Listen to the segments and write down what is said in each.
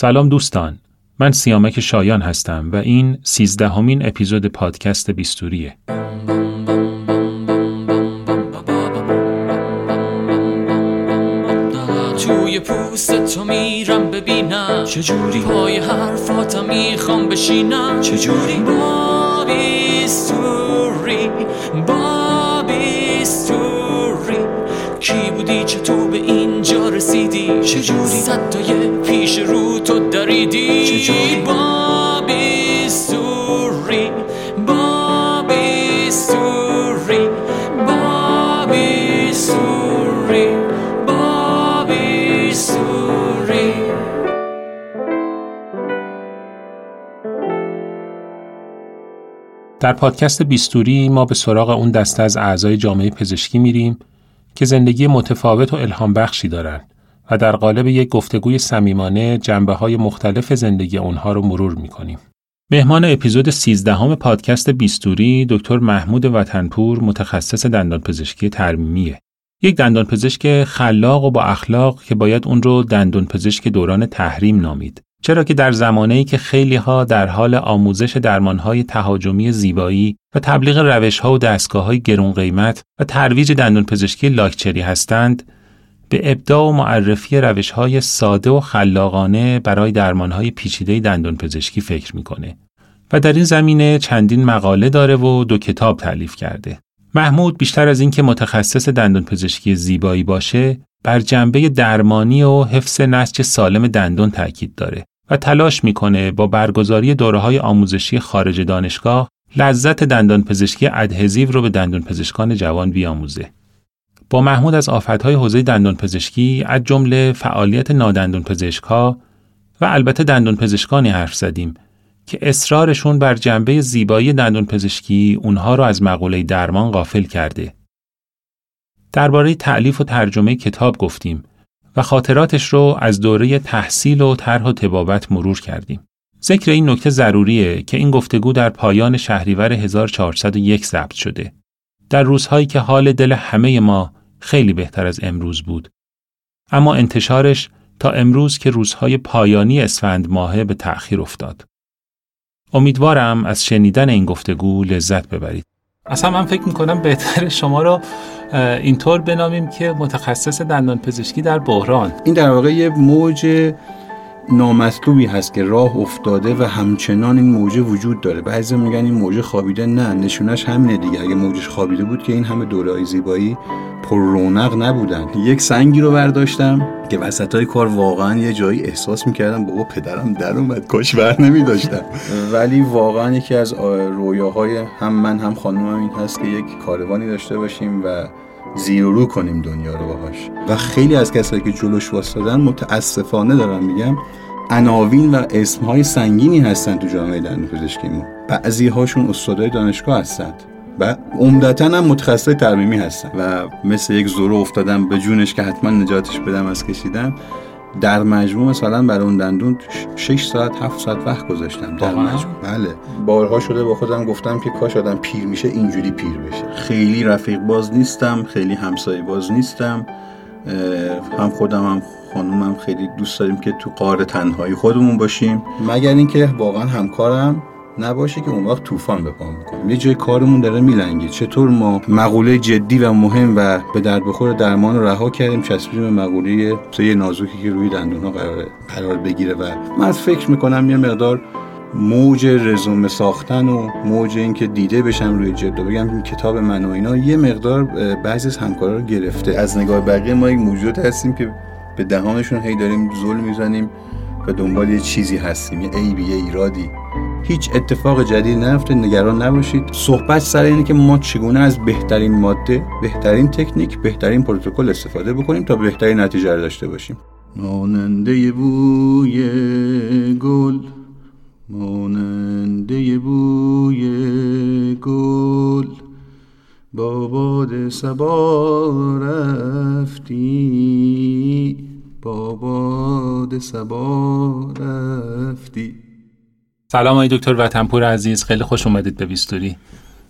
سلام دوستان من سیامک شایان هستم و این سیزدهمین اپیزود پادکست بیستوریه. توی پوست تو میرم ببینم. چجوری پای حرفاتم می‌خوام بشینم. چجوری با بیستوری با بیستوری. کی بودی؟ چطور به اینجا رسیدی؟ چجوری صدای پیش رو در پادکست بیستوری ما به سراغ اون دسته از اعضای جامعه پزشکی میریم که زندگی متفاوت و الهام بخشی دارند و در قالب یک گفتگوی صمیمانه جنبه های مختلف زندگی اونها رو مرور می‌کنیم. مهمان اپیزود 13 پادکست بیستوری دکتر محمود وطنپور متخصص دندانپزشکی ترمیمیه. یک دندانپزشک خلاق و با اخلاق که باید اون رو دندانپزشک دوران تحریم نامید. چرا که در زمانه‌ای که خیلی ها در حال آموزش درمانهای تهاجمی زیبایی و تبلیغ روش‌ها و دستگاه‌های گرون قیمت و ترویج دندانپزشکی لاکچری هستند، به ابداع و معرفی روش‌های ساده و خلاقانه برای درمانهای پیچیده دندانپزشکی فکر می‌کنه و در این زمینه چندین مقاله داره و دو کتاب تعلیف کرده. محمود بیشتر از اینکه متخصص دندانپزشکی زیبایی باشه، بر جنبه درمانی و حفظ نسج سالم دندان تاکید داره و تلاش می‌کنه با برگزاری دوره های آموزشی خارج دانشگاه لذت دندانپزشکی ادهزیو رو به دندانپزشکان جوان بیاموزه. با محمود از آفتهای حوزه دندانپزشکی از جمله فعالیت نادندانپزشکها و البته دندانپزشکانی حرف زدیم که اصرارشون بر جنبه زیبایی دندانپزشکی اونها رو از مقوله درمان غافل کرده. درباره تعلیف و ترجمه کتاب گفتیم و خاطراتش رو از دوره تحصیل و طرح و تبابت مرور کردیم. ذکر این نکته ضروریه که این گفتگو در پایان شهریور 1401 ضبط شده. در روزهایی که حال دل همه ما خیلی بهتر از امروز بود. اما انتشارش تا امروز که روزهای پایانی اسفند ماهه به تأخیر افتاد. امیدوارم از شنیدن این گفتگو لذت ببرید. اصلا من فکر می‌کنم بهتر شما رو اینطور بنامیم که متخصص دندان پزشکی در بحران این در واقع یه موج نامطلوبی هست که راه افتاده و همچنان این موجه وجود داره. بعضی میگن این موجه خوابیده نه نشونش همینه دیگه. اگه موجش خوابیده بود که این همه دوره زیبایی پر رونق نبودن. یک سنگی رو برداشتم که وسط های کار واقعا یه جایی احساس می‌کردم بابا پدرم در اومد کاش بر نمیداشتم. ولی واقعا یکی از رویاهای هم من هم خانومم این هست که یک کاروانی داشته باشیم و زیر و رو کنیم دنیا رو باهاش. و خیلی از کسایی که جلوش واسدادن متاسفانه دارم میگم عناوین و اسمهای سنگینی هستن تو جامعه دندانپزشکیمون بعضی هاشون استادای دانشگاه هستند و عمدتا هم متخصص ترمیمی هستن. و مثل یک زورو افتادم به جونش که حتما نجاتش بدم از کشیدن. در مجموع مثلا برای اون دندون 6 ساعت 7 ساعت وقت گذاشتم. در مجموع. بله. بارها شده با خودم گفتم که کاش آدم پیر میشه اینجوری پیر بشه. خیلی رفیق باز نیستم خیلی همسایه باز نیستم. هم خودم هم خانومم خیلی دوست داریم که تو قار تنهایی خودمون باشیم. مگر اینکه واقعا همکارم. نباشه که اون وقت طوفان به پا می‌کنیم یه جای کارمون داره میلنگه. چطور ما مقوله جدی و مهم و به درد بخور درمان رو رها کردیم چسبیدیم به مقوله یه نازوکی که روی دندون ها قرار, قرار بگیره و من فکر می‌کنم یه مقدار موج رزومه ساختن و موج اینکه دیده بشم روی جلد و بگم این کتاب من و اینا یه مقدار بعضی از همکارا رو گرفته. از نگاه بقیه ما یک موجود هستیم که به دهانشون هی داریم زل می‌زنیم و دنبال یه چیزی هستیم یه عیبی یه ایرادی. هیچ اتفاق جدید نیفته نگران نباشید. صحبت سر اینه که ما چگونه از بهترین ماده بهترین تکنیک بهترین پروتکل استفاده بکنیم تا بهترین نتیجه رو داشته باشیم. ماننده بوی گل ماننده بوی گل. با باد سبا رفتی با باد سبا رفتی. سلام آقای دکتر وطنپور عزیز خیلی خوش اومدید به بیستوری.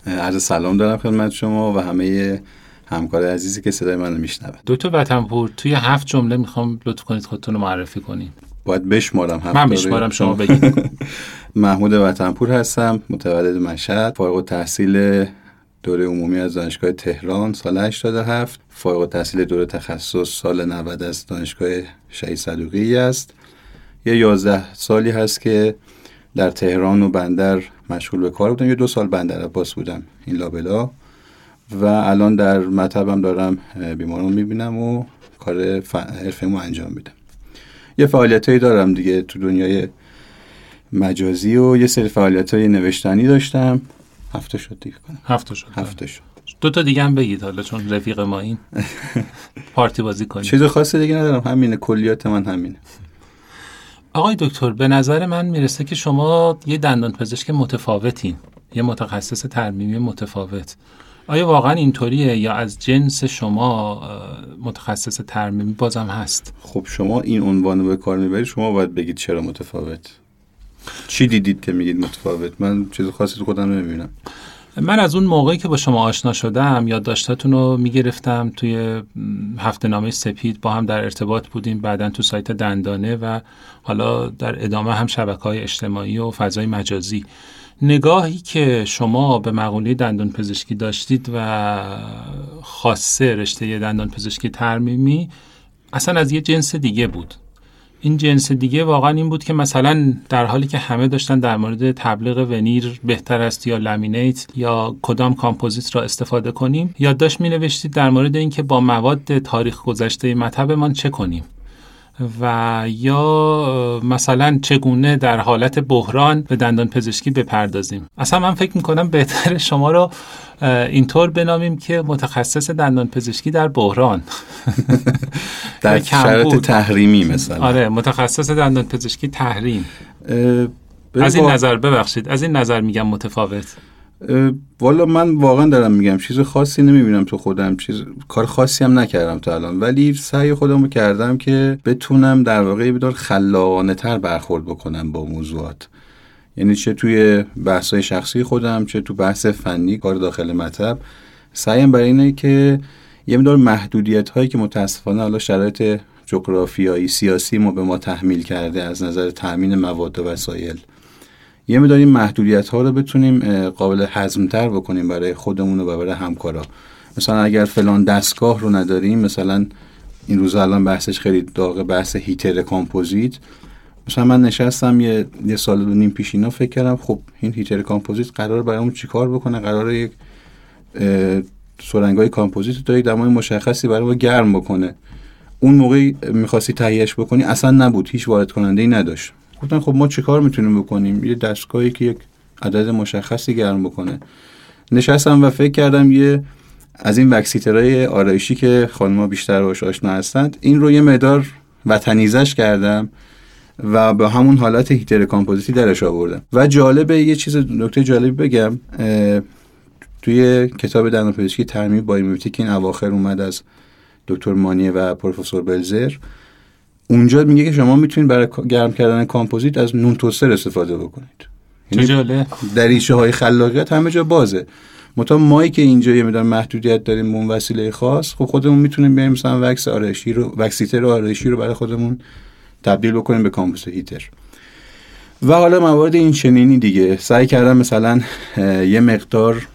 عرض سلام دارم خدمت شما و همه همکار عزیزی که صدای منو میشنوه دکتر وطنپور توی هفت جمله می‌خوام لطف کنید خودتون رو معرفی کنید باید بشمارم من بشمارم شما بگید. محمود وطنپور هستم متولد مشهد فارغ تحصیل دوره عمومی از دانشگاه تهران سال 87 فارغ تحصیل دوره تخصص سال 90 از دانشگاه شهید صدوقی است. یه 11 سالی هست که در تهران و بندر مشغول به کار بودم. یه دو سال بندر عباس بودم این لابلا. و الان در مطبم دارم بیماران می‌بینم و کار حرفمو انجام میدم. یه فعالیت هایی دارم دیگه تو دنیای مجازی و یه سری فعالیت های نوشتنی داشتم. هفته شد دیگه. کنم هفته شد. هفته شد. دو تا دیگه هم بگید حالا چون رفیق ما این. پارتی بازی کنیم. چیز خاصی دیگه ندارم. همینه. کلیات من همینه. آقای دکتر به نظر من می‌رسه که شما یه دندان پزشک متفاوتین یه متخصص ترمیمی متفاوت. آیا واقعا اینطوریه یا از جنس شما متخصص ترمیمی بازم هست؟ خب شما این عنوان به کار می‌برید شما باید بگید چرا متفاوت. چی دیدید که میگید متفاوت؟ من چیز خاصی تو خودم نمی‌بینم. من از اون موقعی که با شما آشنا شدم یادداشتاتون رو می‌گرفتم. توی هفته نامه سپید با هم در ارتباط بودیم بعدا تو سایت دندانه و حالا در ادامه هم شبکه های اجتماعی و فضای مجازی. نگاهی که شما به مقوله دندان پزشکی داشتید و خاصه رشته دندان پزشکی ترمیمی اصلا از یه جنس دیگه بود. این جنس دیگه واقعا این بود که مثلا در حالی که همه داشتن در مورد تبلیغ ونیر بهتر است یا لامینیت یا کدام کامپوزیت را استفاده کنیم یادداشت می نوشتید در مورد اینکه با مواد تاریخ گذشته مطبمان چه کنیم. و یا مثلا چگونه در حالت بحران به دندان پزشکی بپردازیم. اصلا من فکر می‌کنم بهتر شما رو اینطور بنامیم که متخصص دندان پزشکی در بحران. در شرایط تحریمی مثلا. آره متخصص دندان پزشکی تحریم. از این نظر ببخشید از این نظر میگم متفاوت. والا من واقعا دارم میگم چیز خاصی نمی‌بینم تو خودم چیز کار خاصی هم نکردم تا الان. ولی سعی خودم رو کردم که بتونم در واقع بدار خلاقانه تر برخورد بکنم با موضوعات. یعنی چه توی بحث شخصی خودم چه تو بحث فنی کار داخل مطب. سعیم برای اینه که یه مدار محدودیت هایی که متاسفانه حالا شرایط جغرافیایی سیاسی ما به ما تحمیل کرده از نظر تامین مواد و وسایل. یه مدار این محدودیت ها رو بتونیم قابل تر بکنیم برای خودمون و برای همکارا. مثلا اگر فلان دستگاه رو نداریم مثلا این روز الان بحثش خیلی داغه بحث هیتر کامپوزیت. مثلا من نشستم یه, یه سال و نیم پیش اینا فکر کردم خب این heater کامپوزیت قرار برامون چیکار بکنه؟ قرار یک سرنگای کامپوزیت تا یک دمای مشخصی برای ما گرم بکنه. اون موقعی می‌خواستی تهیهش بکنی اصلا نبود. هیچ وارد کننده ای نداشت. گفتن خب ما چه کار می‌تونیم بکنیم؟ یه دستگاهی که یک عدد مشخصی گرم بکنه. نشستم و فکر کردم یه از این wax heater های آرایشی که خانمها بیشتر باش آشنا هستند این رو یه مدار وطنیزش کردم و به همون حالت heater کامپوزیتی درش آوردم. و جالبه یه چیز نکته جالبی بگم توی کتاب دندان پزشکی ترمیم biomimetic این اواخر اومد از دکتر مانیه و پروفسور بلزر. اونجا میگه که شما می‌تونید برای گرم کردن کامپوزیت از نون توستر استفاده بکنید. جاله دریچه های خلاقیت همه جا بازه. حتی مایی که اینجا یه مدار محدودیت داریم اون وسیله خاص خب خودمون می‌تونیم بریم مثلا wax آرایشی رو wax heater آرایشی رو برای خودمون تبدیل بکنیم به کامپوزیت هیتر. و حالا موارد این چنینی دیگه. سعی کردم مثلا یه مقدار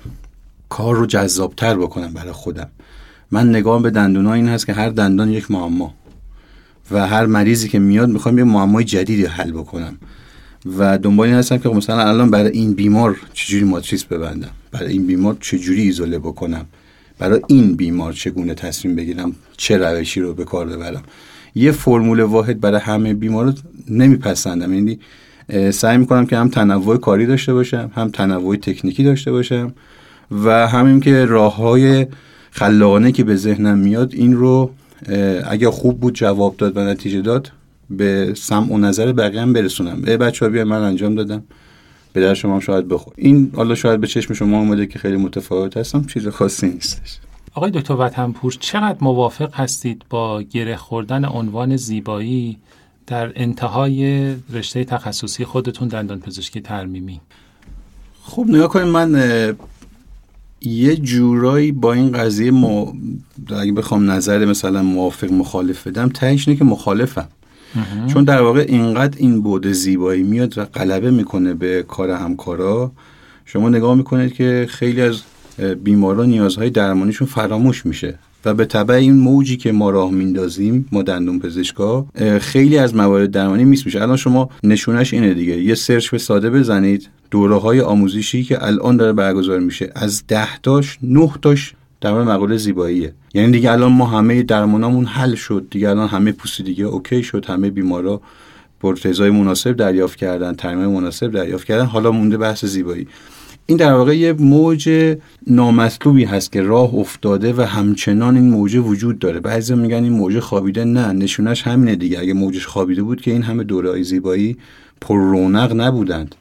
کار رو جذابتر بکنم برای خودم. من نگاه به دندون این هست که هر دندان یک معما. و هر مریضی که میاد می‌خوام یه معمای جدیدی حل بکنم. و دنبال این هستم که خب مثلا الان برای این بیمار چجوری ماتریس ببندم؟ برای این بیمار چجوری ایزوله بکنم؟ برای این بیمار چگونه تصمیم بگیرم؟ چه روشی رو به کار ببرم؟ یه فرمول واحد برای همه بیمار نمیپسندم. یعنی سعی می‌کنم که هم تنوع کاری داشته باشم هم تنوع تکنیکی داشته باشم و همین که راه های خلاقانه که به ذهنم میاد این رو اگر خوب بود جواب داد و نتیجه داد به سمع و نظر بقیه هم برسونم. به بچه ها بیا من انجام دادم. به در شما شاید بخور. این حالا شاید به چشم شما اومده که خیلی متفاوت هستم چیز خاصی نیستش. آقای دکتر وطنپور چقدر موافق هستید با گره خوردن عنوان زیبایی در انتهای رشته تخصصی خودتون دندان پزشکی ترمیمی؟ خب نگاه کنید من یه جورایی با این قضیه ما اگه بخوام نظر مثلا موافق مخالف بدم تهش که مخالفم. چون در واقع اینقدر این بود زیبایی میاد و غلبه می‌کنه به کار همکارا. شما نگاه می‌کنید که خیلی از بیماران نیازهای درمانیشون فراموش میشه و به طبع این موجی که ما راه میندازیم ما دندون پزشکا خیلی از موارد درمانی میس میشه. الان شما نشونش اینه دیگه. یه سرچ به ساده بزنید. دوره های آموزشی که الان داره برگزار میشه از ده تاش نه تاش در مقوله زیباییه. یعنی دیگه الان ما همه درمانامون حل شد دیگه الان همه پوستی دیگه اوکی شد همه بیمارا پروتزای مناسب دریافت کردن ترمیم مناسب دریافت کردن حالا مونده بحث زیبایی. این در واقع یه موج نامطلوبی هست که راه افتاده و همچنان این موج وجود داره. بعضی میگن این موج خوابیده نه نشونش همینه دیگه. اگه موجش خوابیده بود که این همه دورهای زیبایی پر رونق نبودند.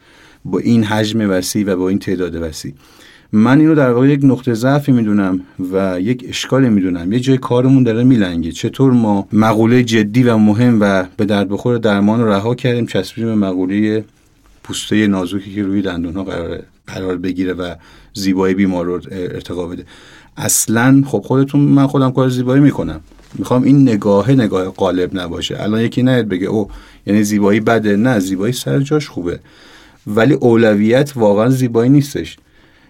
با این حجم وسیع و با این تعداد وسیع. من اینو در واقع یک نقطه ضعفی می‌دونم و یک اشکالی می‌دونم. یه جای کارمون داره میلنگه. چطور ما مقوله جدی و مهم و به درد بخور درمان رو رها کردیم چسبیدیم به مقوله پوسته نازکی که روی دندون ها قراره قرار بگیره و زیبایی بیمار رو ارتقا بده. اصلا خب خودتون من خودم کار زیبایی می‌کنم. می‌خوام این نگاه نگاه قالب نباشه. الان یکی نیاد بگه او یعنی زیبایی بده. نه زیبایی سر جاش خوبه. ولی اولویت واقعا زیبایی نیستش.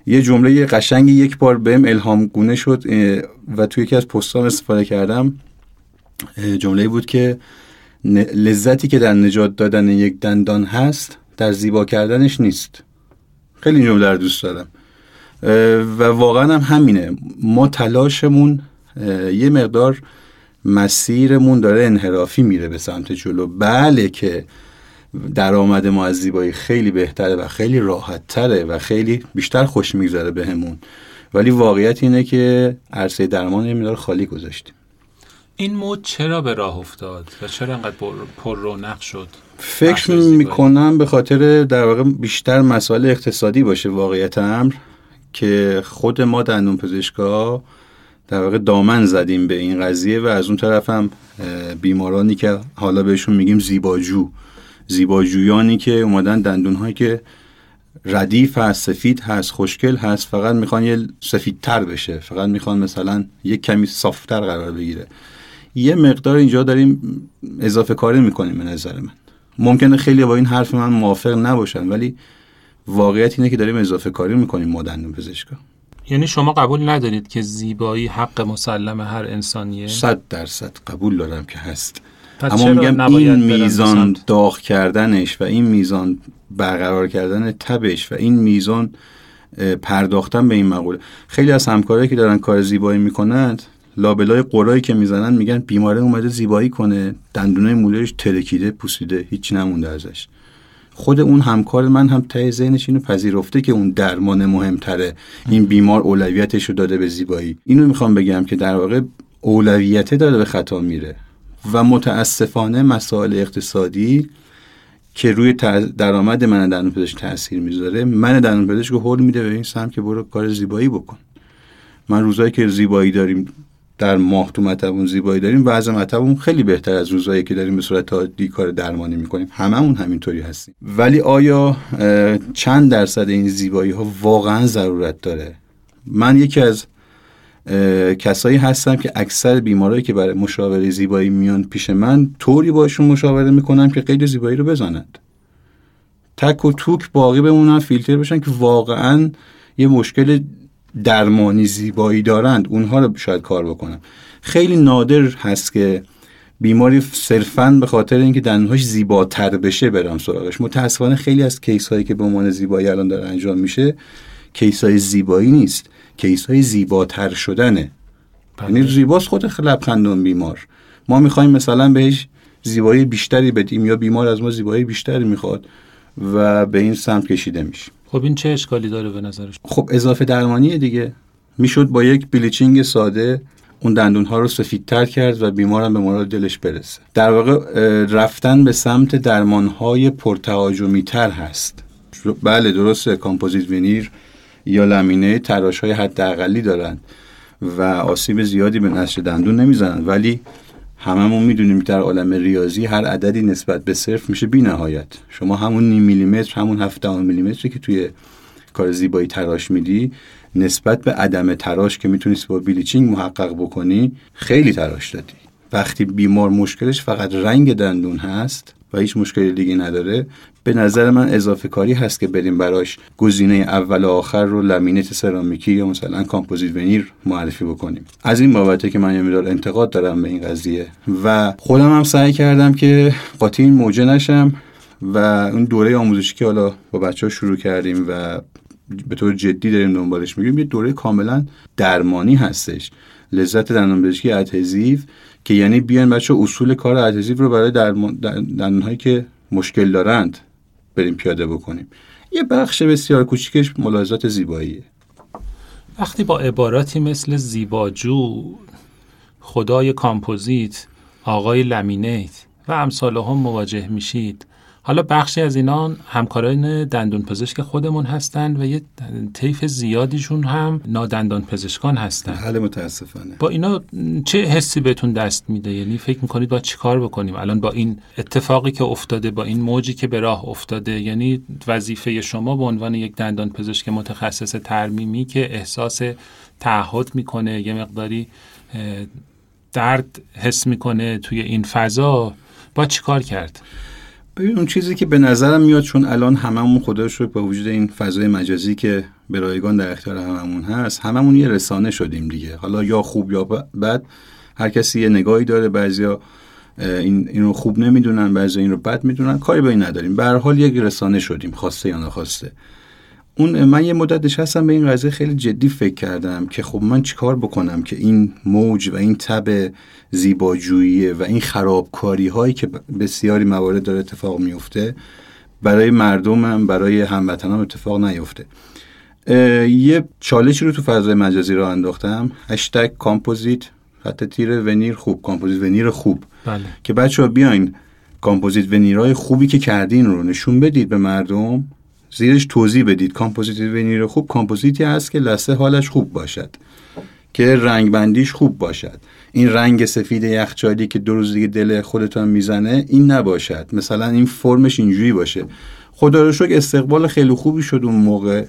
یه جمله قشنگ یک بار بهم الهام گونه شد و توی یکی از پستام استفاده کردم. جمله بود که لذتی که در نجات دادن یک دندان هست در زیبا کردنش نیست. خیلی این جمله رو دوست دارم. و واقعا هم همینه. ما تلاشمون یه مقدار مسیرمون داره انحرافی میره به سمت جلو. بله که درآمد ما از زیبایی خیلی بهتره و خیلی راحت تره و خیلی بیشتر خوش میگذره بهمون. ولی واقعیت اینه که عرصه درمان یه خالی گذاشتیم. این مود چرا به راه افتاد و چرا انقدر پر رونق شد؟ فکر می‌کنم به خاطر در واقع بیشتر مسائل اقتصادی باشه واقعیت امر که خود ما دندون پزشکا در واقع دامن زدیم به این قضیه و از اون طرف هم بیمارانی که حالا بهشون میگیم زیباجو. زیباجویانی که اومدن دندون هایی که ردیف هست سفید هست خوشگل هست فقط می‌خوان یه سفیدتر بشه. فقط می‌خوان مثلا یه کمی صافتر قرار بگیره. یه مقدار اینجا داریم اضافه کاری می‌کنیم به نظر من. ممکنه خیلی با این حرف من موافق نباشن ولی واقعیت اینه که داریم اضافه کاری می‌کنیم ما دندون پزشکا. یعنی شما قبول ندارید که زیبایی حق مسلم هر انسانیه؟ صد درصد قبول دارم که هست. اما میگم این میزان داغ کردنش و این میزان برقرار کردن تبش و این میزان پرداختن به این مقوله. خیلی از همکارایی که دارن کار زیبایی می‌کنند لابلای قرایی که می‌زنن میگن بیماره اومده زیبایی کنه دندونه مولرش ترکیده پوسیده هیچ نمونده ازش. خود اون همکار من هم ته ذهنش اینو پذیرفته که اون درمان مهمتره. این بیمار اولویتش رو داده به زیبایی. اینو می‌خوام بگم که در واقع اولویت داره به خطا میره. و متاسفانه مسائل اقتصادی که روی درآمد من دندون پزشک تاثیر می‌ذاره من دندون پزشک هول میده به این سم که برو کار زیبایی بکن. من روزایی که زیبایی داریم در ماه تو مطبون زیبایی داریم وضع مطبون خیلی بهتر از روزایی که داریم به صورت عادی کار درمانی می‌کنیم. هممون همینطوری هستیم. ولی آیا چند درصد این زیبایی ها واقعا ضرورت داره؟ من یکی از کسایی هستم که اکثر بیمارایی که برای مشاوره زیبایی میان پیش من طوری باشون مشاوره می‌کنم که قید زیبایی رو بزنند. تک و توک باقی بمونن فیلتر بشن که واقعا یه مشکل درمانی زیبایی دارند. اونها رو شاید کار بکنم. خیلی نادر هست که بیماری صرفا به خاطر اینکه دندونهاش زیباتر بشه برم سراغش. متاسفانه خیلی از case هایی که به عنوان زیبایی الان داره انجام میشه case های زیبایی نیست. case های زیباتر شدنه. بله. یعنی زیباست خود لبخندون بیمار. ما می‌خوایم مثلا بهش زیبایی بیشتری بدیم یا بیمار از ما زیبایی بیشتری می‌خواد و به این سمت کشیده میشه. خب این چه اشکالی داره به نظرش؟ خب اضافه درمانی دیگه. می‌شد با یک bleaching ساده اون دندون ها رو سفیدتر کرد و بیمارم به مراد دلش برسه. در واقع رفتن به سمت درمان های پرتهاجمی تر هست. بله درسته کامپوزیت veneer یا لمینه تراش های حداقلی دارند و آسیب زیادی به نسج دندون نمی‌زنند. ولی هممون می‌دونیم در عالم ریاضی هر عددی نسبت به صفر میشه بی نهایت شما همون نیم میلیمتر همون هفت دهم میلیمتری که توی کار زیبایی تراش میدی نسبت به عدم تراش که می‌تونی با bleaching محقق بکنی خیلی تراش دادی. وقتی بیمار مشکلش فقط رنگ دندون هست و هیچ مشکلی دیگه نداره به نظر من اضافه کاری هست که بریم براش گزینه اول و آخر رو لمینت سرامیکی یا مثلا کامپوزیت veneer معرفی بکنیم. از این بابته که من یه انتقاد دارم به این قضیه و خودم هم سعی کردم که قاطی این موجه نشم و اون دوره آموزشی که حالا با بچه ها شروع کردیم و به طور جدی داریم دنبالش میگیم یه دوره کاملا درمانی هستش. لذت دندان پزشکی ادهزیو که یعنی بیان بچه اصول کار ادهزیو رو برای دندانهایی که مشکل دارند بریم پیاده بکنیم. یه بخش بسیار کوچیکش ملاحظات زیباییه. وقتی با عباراتی مثل زیباجو خدای کامپوزیت آقای لمینیت و امثال هم مواجه میشید حالا بخشی از اینا همکاران دندون پزشک خودمون هستند و یه طیف زیادیشون هم نادندان پزشکان هستن. حال متاسفانه. با اینا چه حسی بهتون دست میده؟ یعنی فکر می‌کنید با چیکار بکنیم؟ الان با این اتفاقی که افتاده با این موجی که به راه افتاده یعنی وظیفه شما به عنوان یک دندان پزشک متخصص ترمیمی که احساس تعهد می‌کنه یه مقداری درد حس می‌کنه توی این فضا با چیکار کرد؟ ببین اون چیزی که به نظرم میاد چون الان هممون خدا رو با وجود این فضای مجازی که به رایگان در اختیار هممون هست هممون یه رسانه شدیم دیگه. حالا یا خوب یا بد هر کسی یه نگاهی داره. بعضیا این اینو خوب نمی‌دونن بعضی این رو بد می‌دونن. کاری به این نداریم. به حال یک رسانه شدیم خواسته یا نخواسته. اون من یه مدت نشستم به این قضیه خیلی جدی فکر کردم که خب من چیکار بکنم که این موج و این تب زیباجویی و این خرابکاری هایی که بسیاری موارد داره اتفاق میفته برای مردمم برای هموطنان اتفاق نیفته. یه چالشی رو تو فضای مجازی رو انداختم. هشتگ کامپوزیت خط تیر veneer خوب. کامپوزیت veneer خوب. بله. که بچه ها بیاین کامپوزیت veneer های خوبی که کردین رو نشون بدید به مردم. زیرش توضیح بدید. کامپوزیت veneer خوب. کامپوزیتی هست که لسه حالش خوب باشد. که رنگ بندیش خوب باشد. این رنگ سفید یخچالی که دو روز دیگه دل خودتان می‌زنه این نباشد. مثلا این فرمش اینجوری باشه. خدا رو شکر استقبال خیلی خوبی شد اون موقع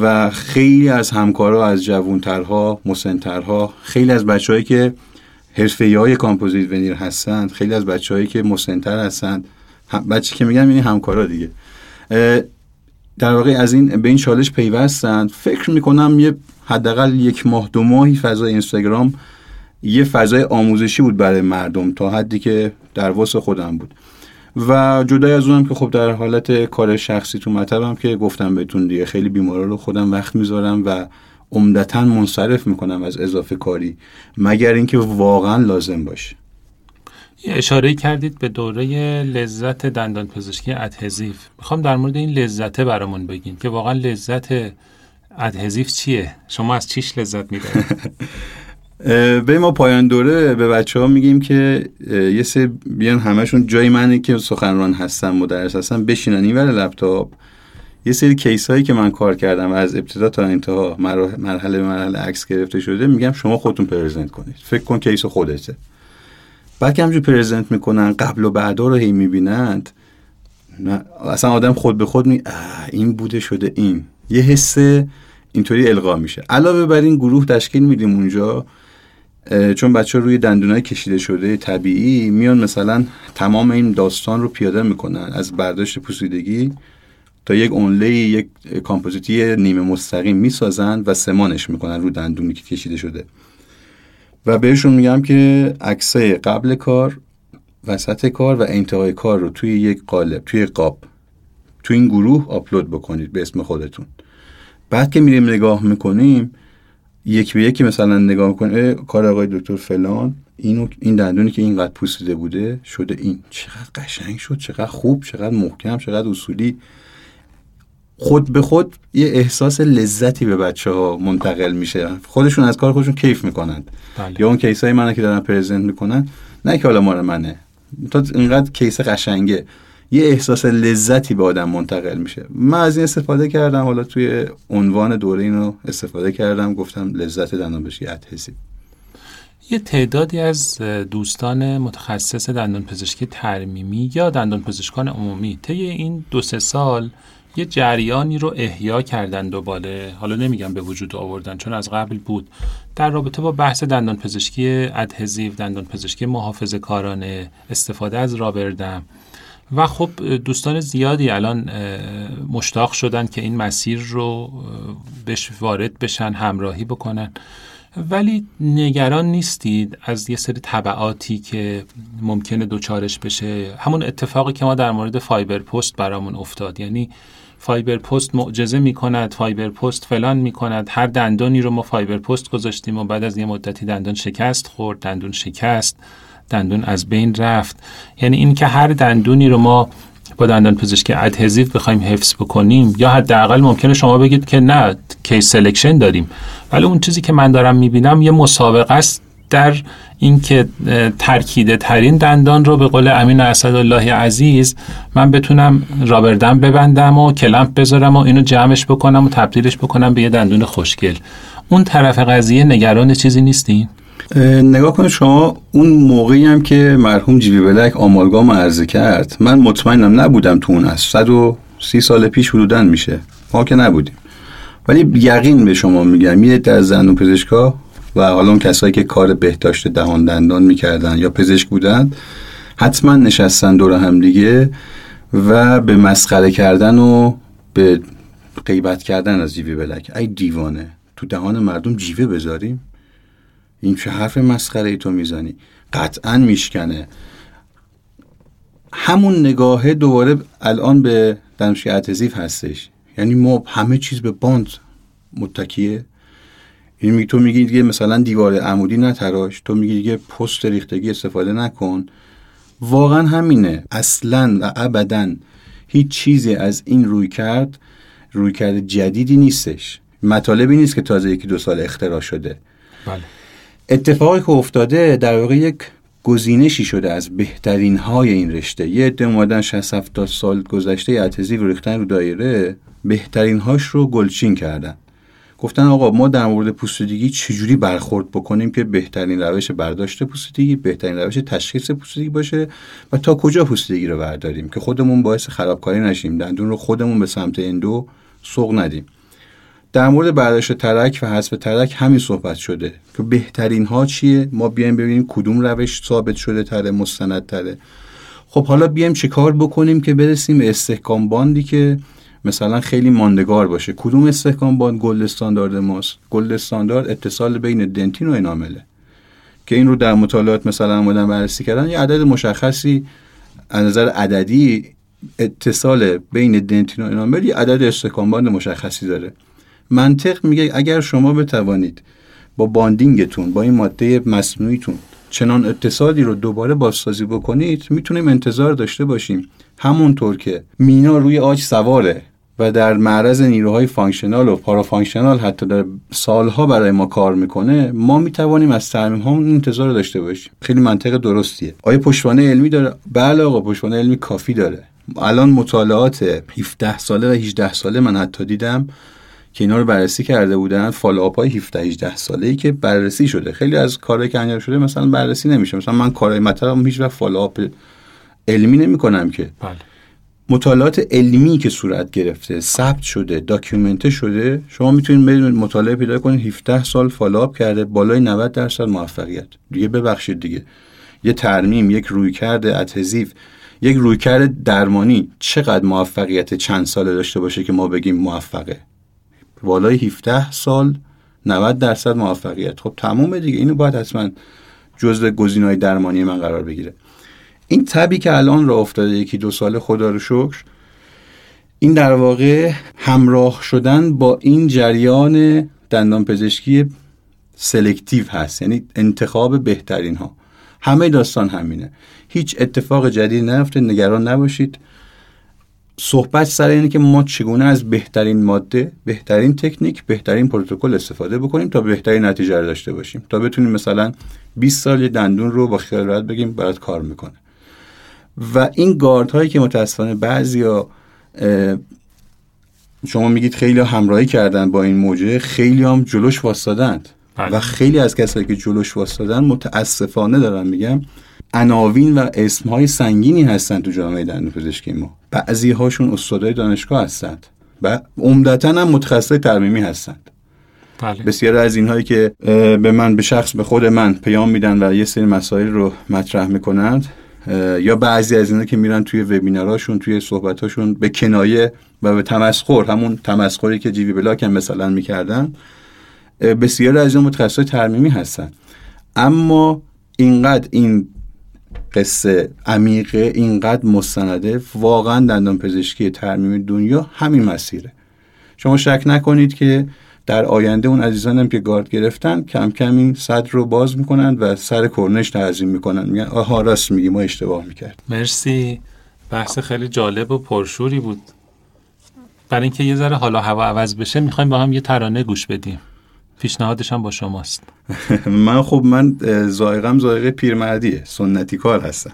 و خیلی از همکارا از جوونترها مسنترها خیلی از بچههایی که حرفه های کامپوزیت veneer هستند خیلی از بچههایی که مسنتر هستند. بچه که میگم این همکارا دیگه. در واقع از این به این چالش پیوستند. فکر می‌کنم یه حداقل یک ماه دو ماهی فضای اینستاگرام یه فضای آموزشی بود برای مردم تا حدی که در واسه خودم بود. و جدای از اونم که خب در حالت کار شخصی تو مطبم که گفتم بهتون دیگه خیلی بیمارا رو خودم وقت می‌ذارم و عمدتا منصرف می‌کنم از اضافه کاری مگر اینکه واقعا لازم باشه. اشاره کردید به دوره لذت دندان پزشکی adhesive. می‌خوام در مورد این لذته برامون بگین که واقعا لذت adhesive چیه؟ شما از چیش لذت می‌برید؟ به ما پایان دوره به بچه ها میگیم که یه سری بیان همشون جای منه که سخنران هستم مدرس هستم بشینن. این لپتاپ یه سری case هایی که من کار کردم از ابتدا تا انتها مرحله مرحله عکس گرفته شده میگم شما خودتون present کنید. فکر کن case خودته. بعد که همجور پرزنت می‌کنن قبل و بعدا رو هی می‌بینند اصلا آدم خود به خود می این بوده شده این. یه حس اینطوری القا میشه. علاوه بر این گروه تشکیل میدیم اونجا چون بچه روی دندونای کشیده شده طبیعی میان مثلا تمام این داستان رو پیاده می‌کنن. از برداشت پوسیدگی تا یک اونلی یک کامپوزیتی نیمه مستقیم می‌سازن و سمانش می‌کنن رو دندونی که کشیده شده. و بهشون میگم که عکسای قبل کار وسط کار و انتهای کار رو توی یک قالب توی قاب توی این گروه آپلود بکنید به اسم خودتون. بعد که میریم نگاه می‌کنیم یک به یکی مثلا نگاه می‌کنه کار آقای دکتر فلان اینو این دندونی که اینقدر پوسیده بوده شده این. چقدر قشنگ شد چقدر خوب چقدر محکم چقدر اصولی. خود به خود یه احساس لذتی به بچه ها منتقل میشه. خودشون از کار خودشون کیف می‌کنند بله. یا اون کیس های منه که دارن پرزنت می‌کنن نه که حالا مال منه. تا اینقدر کیس قشنگه. یه احساس لذتی به آدم منتقل میشه. من از این استفاده کردم حالا توی عنوان دوره اینو استفاده کردم گفتم لذت دندان پزشکی ادهزی یه تعدادی از دوستان متخصص دندان پزشکی ترمیمی یا دندان پزشکان عمومی طی این دو سه سال یه جریانی رو احیا کردن دوباره. حالا نمیگم به وجود آوردن چون از قبل بود. در رابطه با بحث دندان پزشکی adhesive دندان پزشکی محافظه کارانه استفاده از rubber dam. و خب دوستان زیادی الان مشتاق شدن که این مسیر رو بهش وارد بشن همراهی بکنن. ولی نگران نیستید از یه سری تبعاتی که ممکنه دچارش بشه. همون اتفاقی که ما در مورد fiber post برامون افتاد. یعنی fiber post معجزه می کند fiber post فلان می کند هر دندانی رو ما fiber post گذاشتیم و بعد از یه مدتی دندان شکست خورد دندون شکست دندون از بین رفت. یعنی این که هر دندونی رو ما با دندان پزشکی adhesive بخوایم حفظ بکنیم یا حداقل ممکنه شما بگید که نه case selection داریم. ولی اون چیزی که من دارم می‌بینم یه مسابقه است. در اینکه ترکیده ترین دندان رو به قول امین اسدالله عزیز من بتونم rubber dam ببندم و clamp بذارم و اینو جمعش بکنم و تبدیلش بکنم به یه دندون خوشگل. اون طرف قضیه نگران چیزی نیستین؟ نگاه کنید شما اون موقعی هم که مرحوم جیوی بلک آمالگام عرضه کرد من مطمئنم نبودم تو اون از 130 سال پیش حدودا میشه. ما که نبودیم. ولی یقین به شما میگم یه در زن و پزشکا و حالا اون کسایی که کار بهداشت دهان دندان می‌کردن یا پزشک بودن حتما نشستن دور هم دیگه و به مسخره کردن و به غیبت کردن از جیوی بلک. ای دیوانه تو دهان مردم جیوه بذاریم؟ این چه حرف مسخره ای تو می‌زنی؟ قطعا میشکنه. همون نگاهه دوباره الان به دانشگاه اتزیف هستش. یعنی ما همه چیز به باند متکیه. این می تو میگی دیگه مثلا دیوار عمودی نتراش تو میگی دیگه پست ریختگی استفاده نکن. واقعا همینه. اصلا و ابدا هیچ چیزی از این روی کرد روی کرد جدیدی نیستش. مطالبی نیست که تازه یکی دو سال اختراع شده. بله. اتفاقی که افتاده در واقع یک گزینشی شده از بهترین های این رشته. یه عده اومدن 60 70 سال گذشته اتزی و ریختن رو دایره بهترین هاش رو گلچین کردن. گفتن آقا ما در مورد پوستیدگی چجوری برخورد بکنیم که بهترین روش برداشت پوستیدگی بهترین روش تشخیص پوستیدگی باشه و تا کجا پوسیدگی رو برداریم که خودمون باعث خرابکاری نشیم دندون رو خودمون به سمت endo سوق ندیم. در مورد برداشت ترک و حذف ترک همین صحبت شده که بهترین ها چیه؟ ما بیایم ببینیم کدوم روش ثابت شده تره مستند تره خب حالا بیایم چیکار بکنیم که برسیم به استحکام bond ی که مثلا خیلی ماندگار باشه. کدوم استحکام bond gold standard ماست؟ gold standard اتصال بین dentin و enamel ه. که این رو در مطالعات مثلا آمدن بررسی کردن یه عدد مشخصی از نظر عددی اتصال بین dentin و enamel یه عدد استحکام bond مشخصی داره. منطق میگه اگر شما بتوانید با bonding تون با این ماده مصنوعیتون چنان اتصالی رو دوباره بازسازی بکنید می‌تونیم انتظار داشته باشیم. همونطور که مینا روی عاج سواره. و در معرض نیروهای functional و parafunctional حتی در سالها برای ما کار می‌کنه ما می‌توانیم از ترمیم ها انتظار داشته باشیم. خیلی منطق درستیه. آیا پشتوانه علمی داره؟ بله آقا پشتوانه علمی کافی داره. الان مطالعات 17 ساله و 18 ساله من حتی دیدم که اینا رو بررسی کرده بودن follow-up های 17 18 ساله ای که بررسی شده. خیلی از کارهایی که انجام شده مثلا بررسی نمیشه. مثلا من کارهای مطبم هیچ وقت follow-up علمی نمی کنم که. بله. مطالعات علمی که صورت گرفته ثبت شده document ه شده شما می‌تونید برید مطالعه پیدا کنید 17 سال follow-up کرده بالای 90 درصد موفقیت. دیگه ببخشید دیگه. یه ترمیم یک رویکرد اتزیف یک رویکرد درمانی چقدر موفقیت چند ساله داشته باشه که ما بگیم موفقه؟ بالای 17 سال 90 درصد موفقیت. خب تمومه دیگه. اینو باید حتما جزء گزینه‌های درمانی من قرار بگیره. این تبی که الان را افتاده یکی دو سال خدا رو شکر این در واقع همراه شدن با این جریان دندان پزشکی سلکتیو هست یعنی انتخاب بهترین ها همه داستان همینه. هیچ اتفاق جدید نیفته نگران نباشید. صحبت سر اینه که ما چگونه از بهترین ماده بهترین تکنیک بهترین پروتکل استفاده بکنیم تا بهترین نتیجه رو داشته باشیم. تا بتونیم مثلا 20 سال دندون رو با خیال راحت بگیم برات کار می‌کنه. و این گارد هایی که متاسفانه بعضیا شما میگید خیلی همراهی کردن با این موجه خیلی هم جلوش واسدادند بله. و خیلی از کسایی که جلوش واسدادن متاسفانه دارم میگم عناوین و اسمهای سنگینی هستن تو جامعه دندون پزشکی ما بعضی هاشون استادای دانشگاه هستند و عمدتا هم متخصص ترمیمی هستند بله. بسیار از اینهایی که به من به شخص به خود من پیام میدن و یه سری مسائل رو مطرح می‌کنند یا بعضی از اینا که میرن توی وبیناراشون توی صحبتاشون به کنایه و به تمسخر همون تمسخری که جیوی بلاک هم مثلا می‌کردن بسیار از این متخصص ترمیمی هستن. اما اینقدر این قصه عمیقه اینقدر مستنده واقعا دندان پزشکی ترمیم دنیا همین مسیره. شما شک نکنید که در آینده اون عزیزانم که گارد گرفتن کم کم این صدر رو باز می‌کنن و سر کرنش تعظیم می‌کنن. میگن آها راست میگی ما اشتباه می‌کرد مرسی. بحث خیلی جالب و پرشوری بود. برای اینکه یه ذره حالا هوا عوض بشه می‌خوایم با هم یه ترانه گوش بدیم. پیشنهادش هم با شماست. من خب من زائقم زائقه پیرمردیه سنتی کار هستم.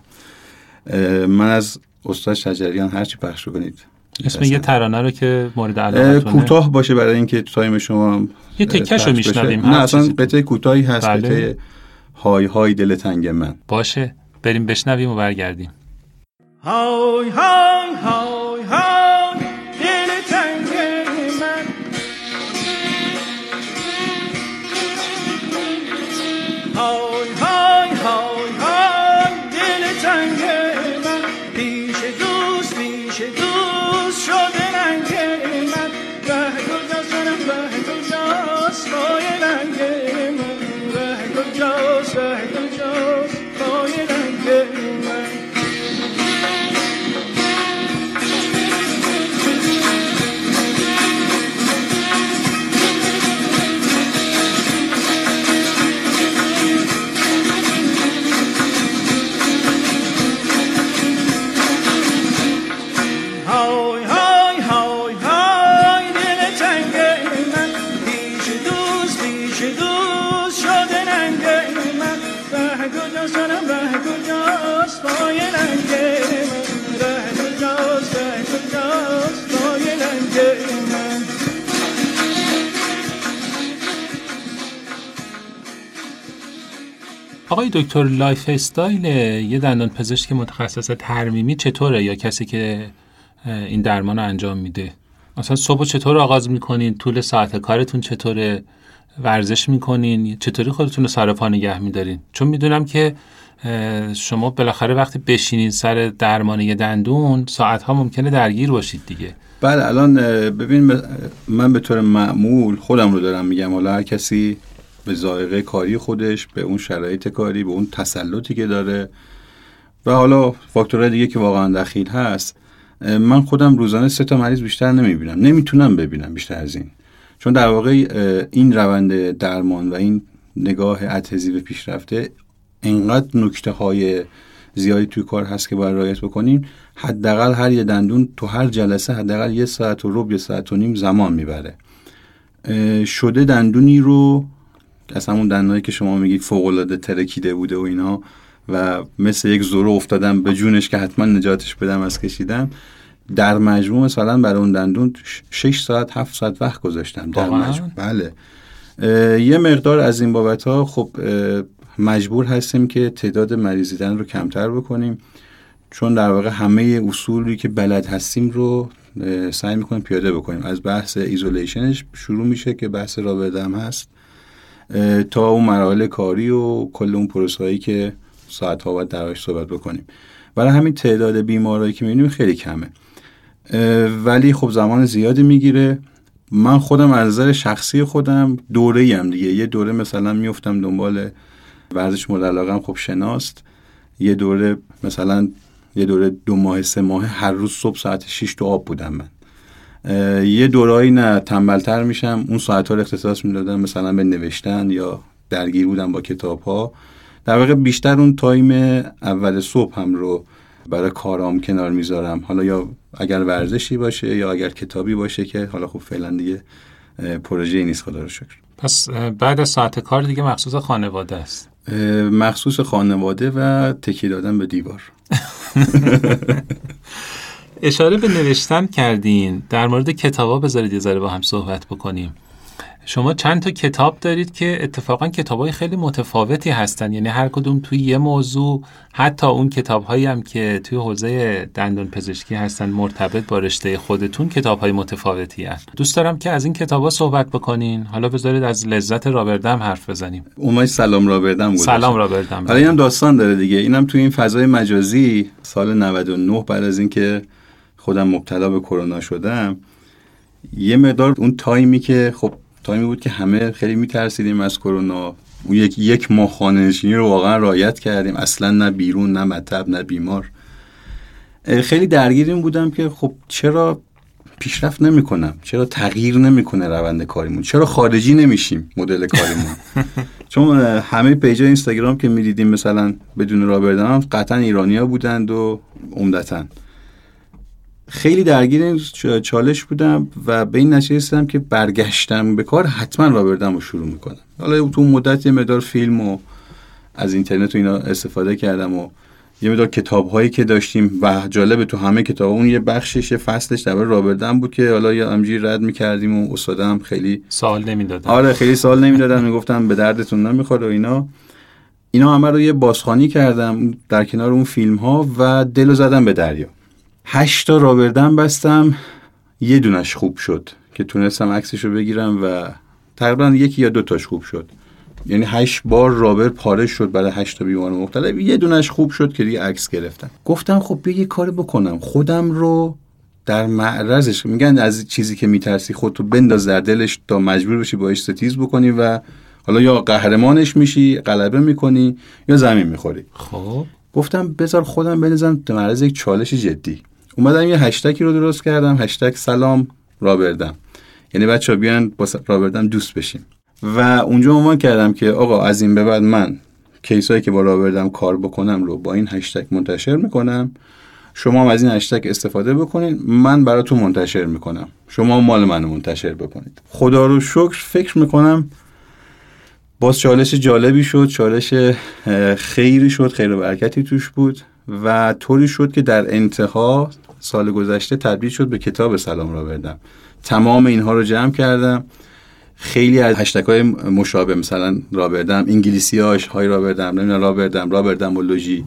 من از استاد شجریان هرچی پخش کنید اسم یه ترانه رو که مورد علاقه کوتاه باشه برای اینکه تایم شما یه تکش رو میشنویم نه اصلا قطعه کوتاهی هست بله. قطعه های های دل تنگ من. باشه بریم بشنویم و برگردیم. های های های های. آقای دکتر lifestyle یه دندان پزشک متخصص ترمیمی چطوره یا کسی که این درمان رو انجام میده؟ مثلا صبح چطور آغاز می‌کنین؟ طول ساعت کارتون چطوره؟ ورزش می‌کنین؟ چطوری خودتون رو سر پا نگه میدارین؟ چون می‌دونم که شما بالاخره وقتی بشینین سر درمان یه دندون ساعت ها ممکنه درگیر باشید دیگه. بله الان ببین من به طور معمول خودم رو دارم میگم. حالا هر کسی به ذائقه کاری خودش به اون شرایط کاری به اون تسلطی که داره و حالا فاکتورهای دیگه که واقعا دخیل هست من خودم روزانه سه تا مریض بیشتر نمی‌بینم. نمی‌تونم ببینم بیشتر از این. چون در واقع این روند درمان و این نگاه اتزی به پیشرفته انقدر نکته های زیادی توی کار هست که باید رعایت بکنیم حداقل هر یه دندون تو هر جلسه حداقل یه ساعت و ربع یه ساعت و نیم زمان می‌بره. شده دندونی رو از همون دندونایی که شما میگید فوق العاده ترکیده بوده و اینا و مثل یک زورو افتادم به جونش که حتما نجاتش بدم از کشیدن در مجموع مثلا برای اون دندون 6 ساعت 7 ساعت وقت گذاشتم. در مجموع. بله. یه مقدار از این بابت ها خب مجبور هستیم که تعداد مریضیدن رو کمتر بکنیم. چون در واقع همه اصولی که بلد هستیم رو سعی می‌کنیم پیاده بکنیم. از بحث ایزولیشنش شروع میشه که بحث رابطه هست. تا اون مراحل کاری و کل اون پروسهایی که ساعت ها باید درش صحبت بکنیم. برای همین تعداد بیمارایی که می‌بینیم خیلی کمه. ولی خب زمان زیادی می‌گیره. من خودم از نظر شخصی خودم دوره دیگه. یه دوره مثلا میفتم دنبال ورزش مورد علاقه خب شناست. یه دوره مثلا یه دوره دو ماه سه ماه هر روز صبح ساعت 6 تو آب بودم من. یه دورایی نه تنبلتر میشم. اون ساعت ها رو اختصاص می‌دادم مثلا به نوشتن یا درگیر بودم با کتاب ها در واقع بیشتر اون تایم اول صبح هم رو برای کارام کنار می‌ذارم. حالا یا اگر ورزشی باشه یا اگر کتابی باشه که حالا خب فعلا دیگه پروژه نیست خدا رو شکر. پس بعد از ساعت کار دیگه مخصوص خانواده است. مخصوص خانواده و تکی دادن به دیوار. اشاره به نوشتن کردین. در مورد کتابا بذارید یه ذره با هم صحبت بکنیم. شما چند تا کتاب دارید که اتفاقا کتابای خیلی متفاوتی هستن. یعنی هر کدوم توی یه موضوع حتی اون کتابهایی هم که توی حوزه دندان پزشکی هستن مرتبط با رشته خودتون کتابهای متفاوتی هست دوست دارم که از این کتابا صحبت بکنین. حالا بذارید از لذت رابردم حرف بزنیم. اومای سلام رابردم گذاشت. سلام رابردم حالا اینم داستان داره دیگه. اینم توی این فضای مجازی سال 99 بعد از اینکه خودم مبتلا به کرونا شدم یه مقدار اون تایمی که خب تایمی بود که همه خیلی میترسیدیم از کرونا. اون یک یک ماه خانه نشینی رو واقعا رعایت کردیم. اصلا نه بیرون نه مطب نه بیمار. خیلی درگیر این بودم که خب چرا پیشرفت نمی‌کنم؟ چرا تغییر نمی‌کنه روند کاریمون؟ چرا خارجی نمیشیم مدل کاریمون؟ چون همه page ای اینستاگرام که می‌دیدیم مثلا بدون rubber dam قطعا ایرانیا بودند و عمدتا. خیلی درگیر این چالش بودم و به این نتیجه رسیدم که برگشتم به کار حتما rubber dam رو شروع می‌کنم. حالا تو مدت یه مقدار فیلم و از اینترنت و اینا استفاده کردم و یه مقدار کتاب هایی که داشتیم و جالب تو همه کتاب اون یه بخشش یه فصلش درباره rubber dam بود که حالا یه همجوری رد می‌کردیم و استادم خیلی سوال نمی‌دادن آره خیلی سوال نمی‌دادن. می‌گفتم به دردتون نمی‌خوره و اینا. اینا همه رو یه بازخوانی کردم در کنار اون فیلم ها و دلو زدم به دریا. هشت تا rubber dam بستم. یه دونش خوب شد که تونستم عکسش رو بگیرم و تقریبا یکی یا دو تاش خوب شد. یعنی هشت بار rubber پاره شد برای هشت تا بیمار مختلف. یه دونش خوب شد که دیگه عکس گرفتم. گفتم خب بیا یه کاری بکنم. خودم رو در معرضش میگن از چیزی که میترسی خودتو بنداز در دلش تا مجبور بشی باش ستیز بکنی و حالا یا قهرمانش میشی غلبه می‌کنی یا زمین می‌خوری. خب. گفتم بذار خودم بنزم در معرض یک چالش جدی. اومدم یه هشتکی رو درست کردم هشتگ سلام رابردم یعنی بچه بیان با رابردم دوست بشیم. و اونجا عنوان کردم که آقا از این به بعد من کیسایی که با رابردم کار بکنم رو با این هشتگ منتشر می‌کنم. شما هم از این هشتگ استفاده بکنید من براتون منتشر می‌کنم. شما مال منو منتشر بکنید. خدا رو شکر فکر می‌کنم باز چالش جالبی شد چالش خیری شد خیر و برکتی توش بود و طوری شد که در انتها سال گذشته تبدیل شد به کتاب سلام را بردم. تمام اینها رو جمع کردم. خیلی از هشتگ های مشابه مثلا را بردم. انگلیسی هاش های را بردم نمی‌دونم را بردم را بردم و لوژی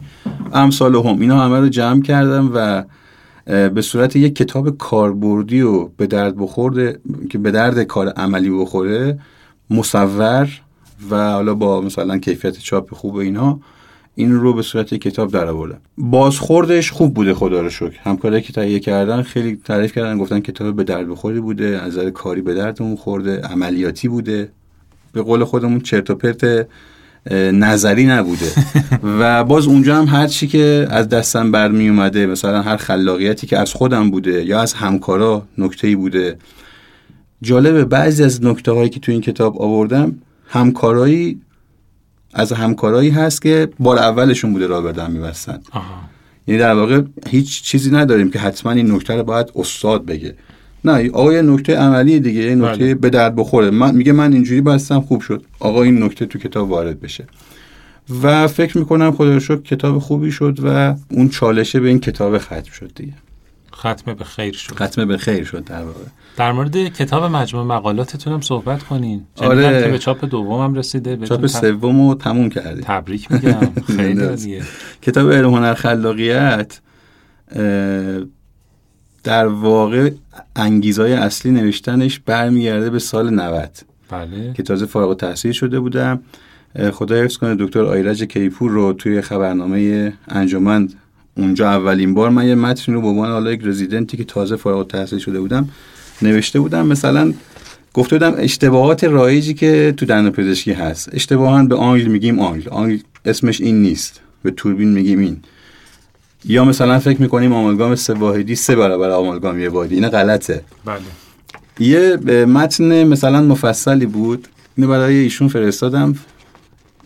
امثال هم اینا همه رو جمع کردم و به صورت یک کتاب کاربردی و به درد بخورده که به درد کار عملی بخوره مصور و حالا با مثلا کیفیت چاپ خوب و اینا این رو به صورت کتاب در آوردم. بازخوردش خوب بوده خدا رو شکر. همکارایی که تهیه کردن خیلی تعریف کردن گفتن کتاب به درد بخوری بوده از نظر کاری به دردمون خورده عملیاتی بوده. به قول خودمون چرت و پرت نظری نبوده. و باز اونجا هم هر چی که از دستم برمی اومده مثلا هر خلاقیتی که از خودم بوده یا از همکارا نکته‌ای بوده. جالبه بعضی از نکته هایی که تو این کتاب آوردم همکارایی از همکارایی هست که بار اولشون بوده را بردن میبستن یعنی در واقع هیچ چیزی نداریم که حتما این نکته رو باید استاد بگه. نه آقا یه نکته عملی دیگه یه نکته بله. به درد بخوره. من میگه من اینجوری بستم خوب شد. آقا این نکته تو کتاب وارد بشه. و فکر می‌کنم خدا شکر کتاب خوبی شد و اون چالشه به این کتاب ختم شد دیگه. ختمه به خیر شد. ختم به خیر شد در واقع. در مورد کتاب مجموع مقالاتتون هم صحبت کنین. آره. که به چاپ دوم هم رسیده بهتون چاپ تب- سوم رو تموم کردیم. تبریک میگم. خیلی. عالیه. کتاب علم هنر خلاقیت در واقع انگیزهای اصلی نوشتنش برمیگرده به سال 90 بله. که تازه فارغ التحصیل شده بودم. خدا حفظ کنه دکتر آیرج کیپور رو توی خبرنامه انجمن اونجا اولین بار من یه متن رو به عنوان حالا یک رزیدنتی که تازه فارغ التحصیل شده بودم نوشته بودم. مثلا گفته بودم اشتباهات رایجی که تو دندان پزشکی هست. اشتباها به angle میگیم angle. angle اسمش این نیست. به توربین میگیم این. یا مثلا فکر می‌کنیم آمالگام سه واحدی سه برابر آمالگام یه واحدی. این غلطه. بله. یه متن مثلا مفصلی بود. اینو برای ایشون فرستادم.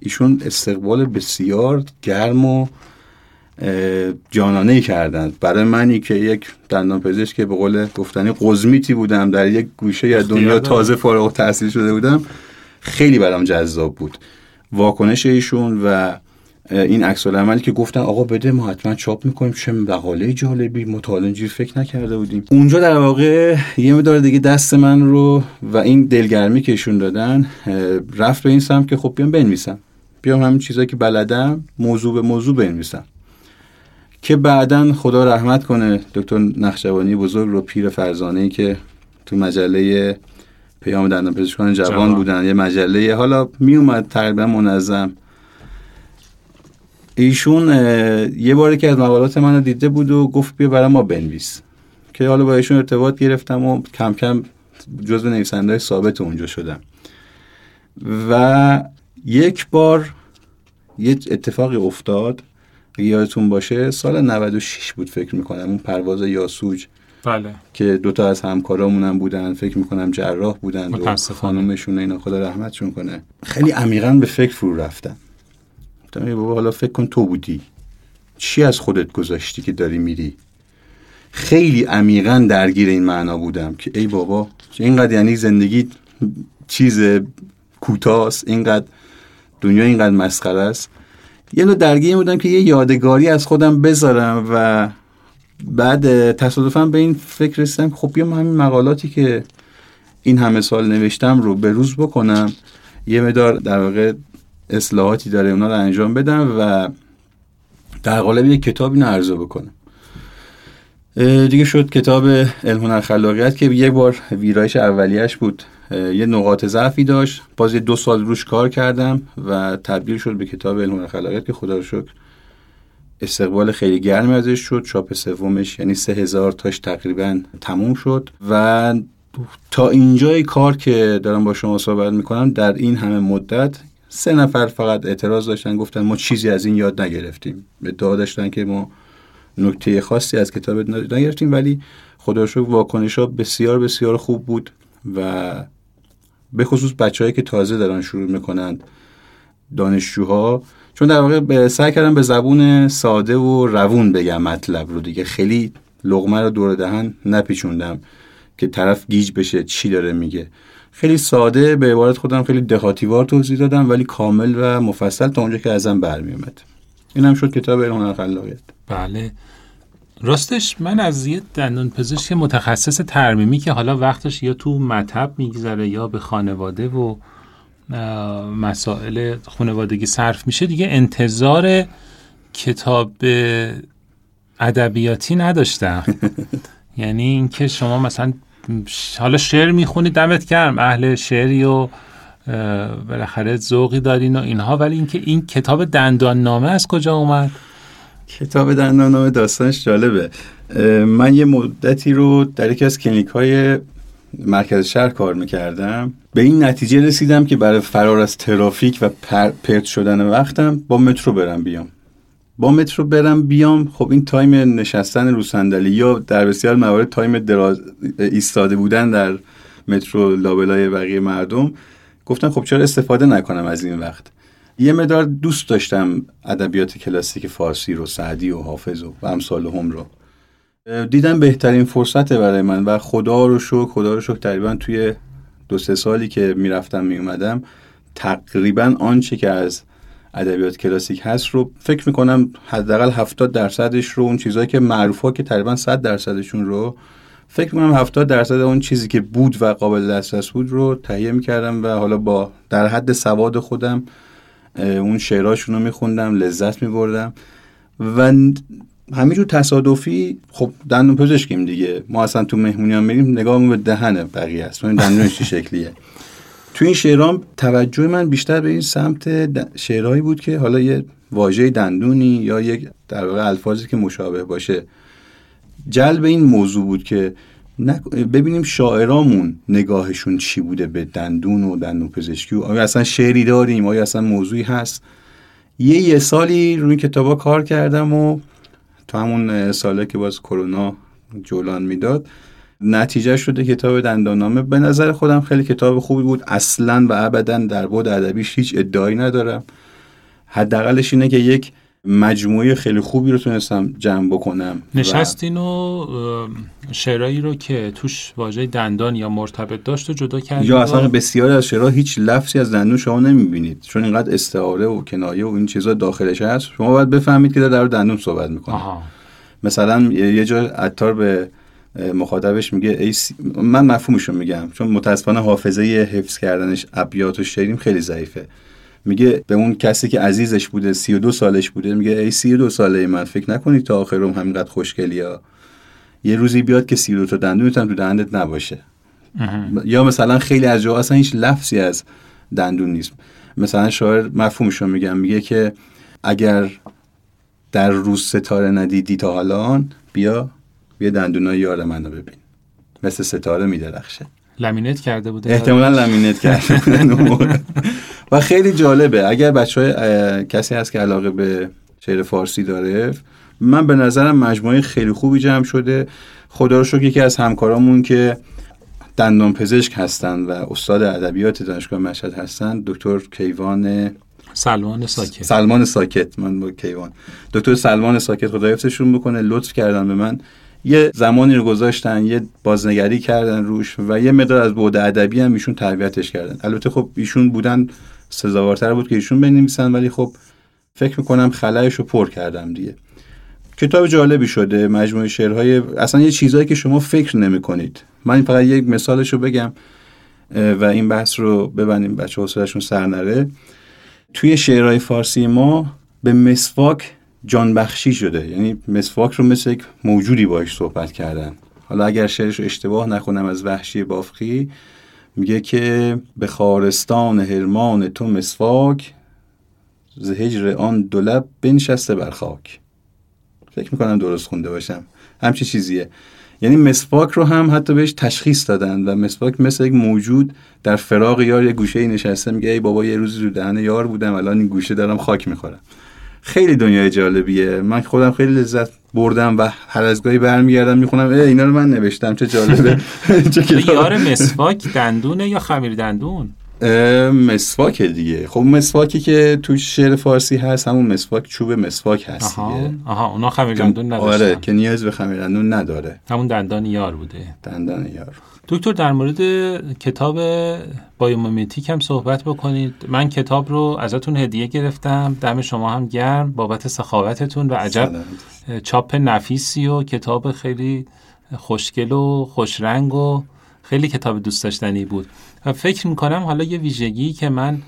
ایشون استقبال بسیار گرم و جانانه کردند. برای منی که یک دندان پزشک که به قول گفتنی قزمیتی بودم در یک گوشه از اختیار دنیا. تازه فارغ التحصیل شده بودم خیلی برام جذاب بود. واکنش ایشون و این عکس عملی که گفتن آقا بده ما حتما چاپ می‌کنیم چه مقاله جالبی مطالعه اینجوری فکر نکرده بودیم. اونجا در واقع یه مدار دیگه دست من رو و این دلگرمی که ایشون دادن رفت به این سمت که خب بیام بنویسم. بیام همین چیزایی که بلدم موضوع به موضوع بنویسم. که بعدا خدا رحمت کنه دکتر نخجوانی بزرگ رو پیر فرزانه که تو مجله پیام دندان پزشکان جوان, جوان. بودن. یه مجله حالا می اومد تقریبا منظم. ایشون یه باری که از مقالات من رو دیده بود و گفت بیا برای ما بنویس. که حالا با ایشون ارتباط گرفتم و کم کم جزو نویسنده ثابت اونجا شدم. و یک بار یه اتفاقی افتاد. یادتون باشه سال 96 بود فکر می‌کنم اون پرواز یاسوج. بله. که دوتا از همکارامون هم بودن فکر می‌کنم جراح بودن و. خانومشون اینا خدا رحمتشون کنه. خیلی عمیقا به فکر فرو رفتن. گفتم ای بابا حالا فکر کن تو بودی. چی از خودت گذاشتی که داری میری؟ خیلی عمیقا درگیر این معنا بودم که ای بابا اینقدر یعنی زندگی چیز کوتاست اینقدر دنیا اینقدر مسخره است. یه نوع درگیر بودم که یه یادگاری از خودم بذارم و بعد تصادفا به این فکر رسیدم خب بیام همین مقالاتی که این همه سال نوشتم رو به روز بکنم. یه مدار در واقع اصلاحاتی داره اونا رو انجام بدم و در قالب یک کتاب اینو عرضه بکنم. دیگه شد کتاب علم هنر خلاقیت که یک بار ویرایش اولیش بود. یه نقاط ضعفی داشت. باز دو سال روش کار کردم و تبدیل شد به کتاب علم خلاقیت که خدا شکر استقبال خیلی گرمی ازش شد. چاپ سومش یعنی سه هزار تاش تقریبا تموم شد و تا اینجای کار که دارم با شما صحبت می‌کنم در این همه مدت سه نفر فقط اعتراض داشتن گفتن ما چیزی از این یاد نگرفتیم. ادعا داشتن که ما نکته خاصی از کتاب نگرفتیم ولی خدا شکر واکنش ها بسیار بسیار خوب بود و به خصوص بچههایی که تازه دارن شروع می‌کنند دانشجوها چون در واقع سعی کردم به زبون ساده و روون بگم مطلب رو دیگه. خیلی لغمه رو دور دهن نپیچوندم که طرف گیج بشه چی داره میگه. خیلی ساده به عبارت خودم خیلی دهاتیوار توضیح دادم ولی کامل و مفصل تا اونجا که ازم برمیومد این هم شد کتاب هنر خلاقیت بله. راستش من از یه دندان پزشک متخصص ترمیمی که حالا وقتش یا تو مطب میگذره یا به خانواده و مسائل خانوادگی صرف میشه دیگه انتظار کتاب ادبیاتی نداشتم. یعنی اینکه شما مثلا حالا شعر می‌خونید دمت گرم اهل شعری و بالاخره ذوقی دارین و اینها ولی اینکه این کتاب دندان نامه از کجا اومد؟ کتاب دنداننامه داستانش جالبه. من یه مدتی رو در یکی از کلینیک های مرکز شهر کار می‌کردم. به این نتیجه رسیدم که برای فرار از ترافیک و پر- پرت شدن وقتم با مترو برم بیام. با مترو برم بیام خب این time نشستن رو صندلی یا در بسیار موارد time دراز ایستاده بودن در مترو لابلای بقیه مردم گفتم خب چرا استفاده نکنم از این وقت؟ یه مقدار دوست داشتم ادبیات کلاسیک فارسی رو سعدی و حافظ و, و امثال هم رو. دیدم بهترین فرصته برای من و خدا رو شکر خدا رو شکر تقریبا توی دو سه سالی که می‌رفتم میومدم تقریبا آنچه که از ادبیات کلاسیک هست رو فکر می‌کنم حداقل 70 درصدش رو اون چیزهایی که معروفه که تقریبا 100 درصدشون رو فکر می‌کنم 70 درصد اون چیزی که بود و قابل دسترس بود رو تهیه می‌کردم و حالا با در حد سواد خودم اون شعراشون رو میخوندم لذت میبردم. و همینجور تصادفی خب دندون پزشکیم دیگه. ما اصلا تو مهمونی هم میریم نگاهمون به دهن بقیه است. این دندونش چه شکلیه؟ تو این شعرام توجه من بیشتر به این سمت شعرهایی بود که حالا یه واژه دندونی یا یک در واقع الفاظی که مشابه باشه. جلب این موضوع بود که ببینیم شاعرامون نگاهشون چی بوده به دندون و دندون پزشکی و آیا اصلا شعری داریم؟ آیا اصلا موضوعی هست؟ یه یه سالی روی کتابا کار کردم و تو همون ساله که باز کرونا جولان می‌داد نتیجه شده کتاب دندانامه به نظر خودم خیلی کتاب خوبی بود. اصلا و ابدا در بود ادبیش هیچ ادعایی ندارم. حداقلش اینه که یک مجموعه خیلی خوبی رو تونستم جمع بکنم نشستین و شعرهایی رو که توش واژه دندان یا مرتبط داشت و جدا کردین یا اصلا بسیاری از شعرها هیچ لفظی از دندون شما نمی‌بینید. چون اینقدر استعاره و کنایه و این چیزا داخلش هست. شما باید بفهمید که در دندون صحبت می‌کنه. آها. مثلا یه جا عطار به مخاطبش میگه ای سی... من مفهومشو میگم چون متاسفانه حافظه حفظ کردنش ابیات و شعریم خیلی ضعیفه. میگه به اون کسی که عزیزش بوده 32 سالش بوده میگه ای 32 ساله من فکر نکنید تا آخر عمر همینقدر خوشگلی ها. یه روزی بیاد که 32 تا دندونت هم تو دهنت نباشه. یا مثلا خیلی از جاها اصلا هیچ لفظی از دندون نیست. مثلا شاعر مفهومشو میگم میگه که اگر در روز ستاره ندیدی تا حالا بیا بیا دندونای یار منو ببین. مثل ستاره میدرخشه. لمینت کرده بوده. احتمالا لمینت کرده بودن. و خیلی جالبه. اگر بچه های کسی هست که علاقه به شعر فارسی داره من به نظرم مجموعه خیلی خوبی جمع شده. خدا رو شکر یکی از همکارامون که دندان پزشک هستن و استاد ادبیات دانشگاه مشهد هستن دکتر کیوان سلمان ساکت. سلمان ساکت. من با کیوان. دکتر سلمان ساکت خدا حفظشون بکنه لطف کردن به من. یه زمانی رو گذاشتن یه بازنگری کردن روش و یه مقدار از بعد ادبی هم ایشون تربیتش کردن. البته خب ایشون بودن سزاوارتر بود که ایشون بنویسن ولی خب فکر می‌کنم خلایش رو پر کردم دیگه. کتاب جالبی شده مجموعه شعرهای اصلا یه چیزهایی که شما فکر نمی کنید من فقط یک مثالش رو بگم و این بحث رو ببندیم بچه حوصله‌شون سر نره. توی شعرهای فارسی ما به مسواک جان بخشی شده. یعنی مسواک رو مثل یک موجودی باش صحبت کردن. حالا اگر شعرش رو اشتباه نکنم از وحشی بافقی میگه که به خارستان هرمان تو مسواک ز هجر آن دولب بنشسته بر خاک. فکر می‌کنم درست خونده باشم. همچی چیزیه. یعنی مسواک رو هم حتی بهش تشخیص دادن و مسواک مثل یک موجود در فراغ یار یه گوشه نشسته میگه ای بابا یه روزی رو دهن یار بودم الان این گوشه دارم خاک می‌خورم. خیلی دنیای جالبیه. من خودم خیلی لذت بردم و هر از گاهی برمیگردم می‌خونم ای اینا رو من نوشتم چه جالبه. چه کتاب. یار مسواک دندونه یا خمیر دندون؟ مسواک دیگه. خب مسواکی که تو شعر فارسی هست همون مسواک چوب مسواک هست آها دیگه. آها اونا خمیر دندون آره نداشتن که نیاز به خمیردندون نداره. همون دندان یار بوده. دندان یار. دکتر در مورد کتاب biomimetic هم صحبت بکنید. من کتاب رو ازتون هدیه گرفتم. دم شما هم گرم. بابت سخاوتتون و عجب. چاپ نفیسی و کتاب خیلی خوشگل و خوشرنگ و خیلی کتاب دوست داشتنی بود. و فکر می‌کنم حالا یه ویژگی که من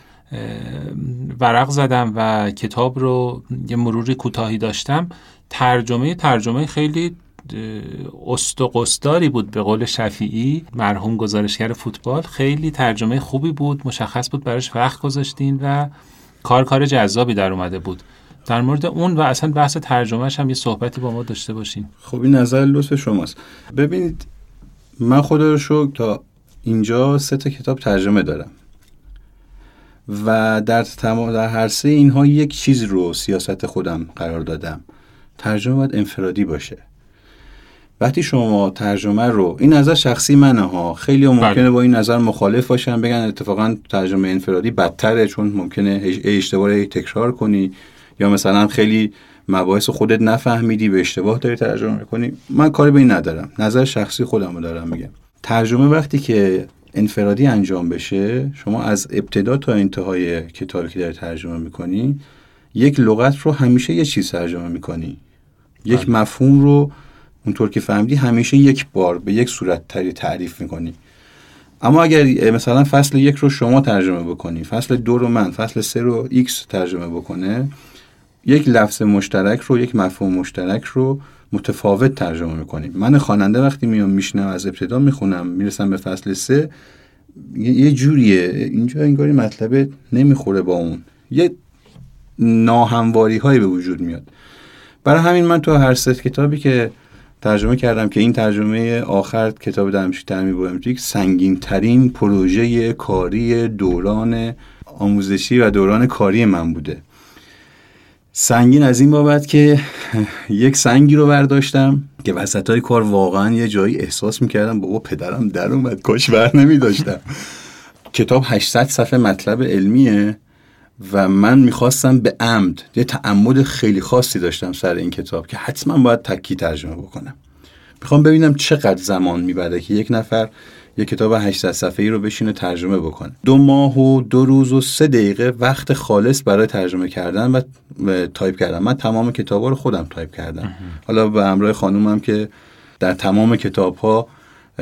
ورق زدم و کتاب رو یه مروری کوتاهی داشتم ترجمه ترجمه خیلی اه، است و قصداری بود به قول شفیعی مرحوم گزارشگر فوتبال. خیلی ترجمه خوبی بود مشخص بود براش وقت گذاشتین و کار کار جذابی در اومده بود. در مورد اون و اصلا بحث ترجمهش هم یه صحبتی با ما داشته باشین. خب این نظر لطف شماست. ببینید من خدا رو شکر تا اینجا سه تا کتاب ترجمه دارم. و در تمام در هر سه اینها یک چیز رو سیاست خودم قرار دادم. ترجمه باید انفرادی باشه. وقتی شما ترجمه رو این نظر شخصی منه ها. خیلی ممکنه بله. با این نظر مخالف باشن بگن اتفاقا ترجمه انفرادی بدتره چون ممکنه اشتباه تکرار کنی. یا مثلا خیلی مباحث خودت نفهمیدی به اشتباه داری ترجمه می‌کنی. من کاری به این ندارم. نظر شخصی خودم رو دارم میگم. ترجمه وقتی که انفرادی انجام بشه شما از ابتدا تا انتهای کتابی که داری ترجمه می‌کنی یک لغت رو همیشه یه چیز ترجمه می‌کنی. یک مفهوم رو اونطور که فهمیدی همیشه یک بار به یک صورت تری تعریف می‌کنی. اما اگر مثلا فصل یک رو شما ترجمه بکنی فصل دو رو من فصل سه رو X ترجمه بکنه یک لفظ مشترک رو یک مفهوم مشترک رو متفاوت ترجمه می‌کنیم. من خواننده وقتی میام میشنم از ابتدا می‌خونم می‌رسم به فصل سه یه یه جوریه. اینجا انگاری مطلب نمی‌خوره با اون. یه ناهمواری هایی به وجود میاد. برای همین من تو هر سه کتابی که ترجمه کردم که این ترجمه آخر کتاب دمشق تعمیم بایومتریک سنگین ترین پروژه کاری دوران آموزشی و دوران کاری من بوده. سنگین از این بابت که یک سنگی رو برداشتم که وسط های کار واقعا یه جایی احساس می‌کردم بابا پدرم در اومد کاش بر نمیداشتم. کتاب 800 صفحه مطلب علمیه و من می‌خواستم به عمد یه تعمد خیلی خاصی داشتم سر این کتاب که حتما باید تکی ترجمه بکنم. می‌خوام ببینم چقدر زمان می‌بره که یک نفر یک کتاب 800 صفحه‌ای رو بشینه ترجمه بکنه دو ماه و دو روز و سه دقیقه وقت خالص برای ترجمه کردن و تایپ کردن. من تمام کتابا رو خودم تایپ کردم. حالا به همراه خانومم که در تمام کتاب ها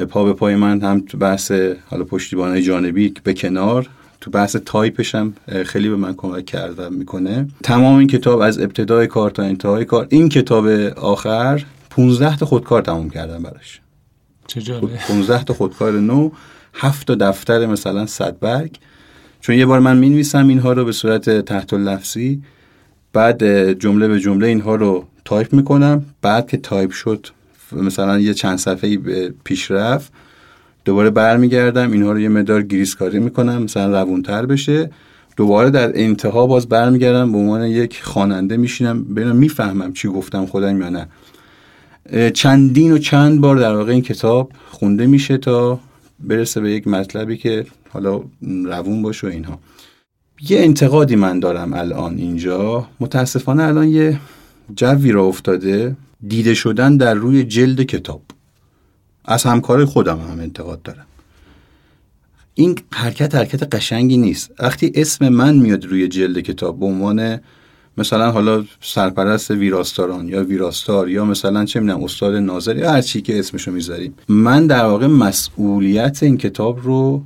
پا به پای من هم تو بحث حالا پشتیبانای جانبی به کنار تو بحث تایپش هم خیلی به من کمک کرد و می‌کنه. تمام این کتاب از ابتدای کار تا انتهای کار این کتاب آخر 15 تا خودکار تموم کردم براش. 15 تا خودکار نو هفت تا دفتر مثلا صد برگ. چون یه بار من می نویسم اینها رو به صورت تحت لفظی بعد جمله به جمله اینها رو تایپ می‌کنم. بعد که تایپ شد مثلا یه چند صفحه پیش رفت دوباره برمیگردم اینها رو یه مقدار گریسکاری می‌کنم مثلا روونتر بشه. دوباره در انتها باز برمیگردم به عنوان یک خواننده میشینم ببینم می‌فهمم چی گفتم خودم یا نه. چندین و چند بار در واقع این کتاب خونده میشه تا برسه به یک مطلبی که حالا روون باشه و اینها. یه انتقادی من دارم الان اینجا. متاسفانه الان یه جوی را افتاده. دیده شدن در روی جلد کتاب. از همکار خودم هم انتقاد دارم. این حرکت حرکت قشنگی نیست. وقتی اسم من میاد روی جلد کتاب به عنوان مثلا حالا سرپرست ویراستاران یا ویراستار یا مثلا چه می‌دونم استاد ناظر یا هر چی که اسمشو می‌ذاریم من در واقع مسئولیت این کتاب رو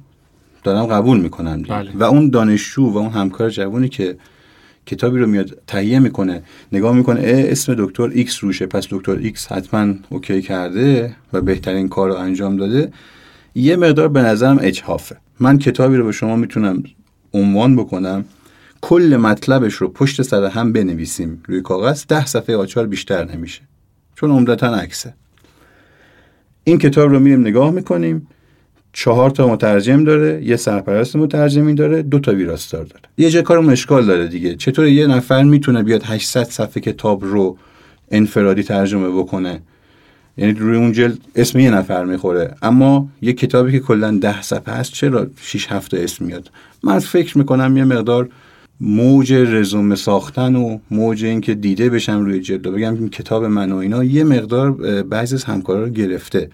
دارم قبول می‌کنم. بله. و اون دانشجو و اون همکار جوونی که کتابی رو میاد تهیه می‌کنه نگاه می‌کنه اه اسم دکتر X روشه پس دکتر X حتما OK کرده و بهترین کار رو انجام داده یه مقدار به نظرم اجحافه من کتابی رو به شما می‌تونم عنوان بکنم کل مطلبش رو پشت سر هم بنویسیم روی کاغذ ده صفحه آچهار بیشتر نمیشه. چون عمدتا عکسه. این کتاب رو میریم نگاه می‌کنیم. چهار تا مترجم داره یه سرپرست مترجمی داره دو تا ویراستار داره. یه جای کارم اشکال داره دیگه. چطور یه نفر می‌تونه بیاد 800 صفحه کتاب رو انفرادی ترجمه بکنه؟ یعنی روی اون جلد اسم یه نفر می‌خوره. اما یه کتابی که کلا ده صفحه هست چرا 6 7 اسم میاد؟ من فکر می‌کنم یه مقدار موج رزومه ساختن و موج اینکه دیده بشم روی جلد بگم این کتاب من و اینا یه مقدار بعضی از همکارا رو گرفته.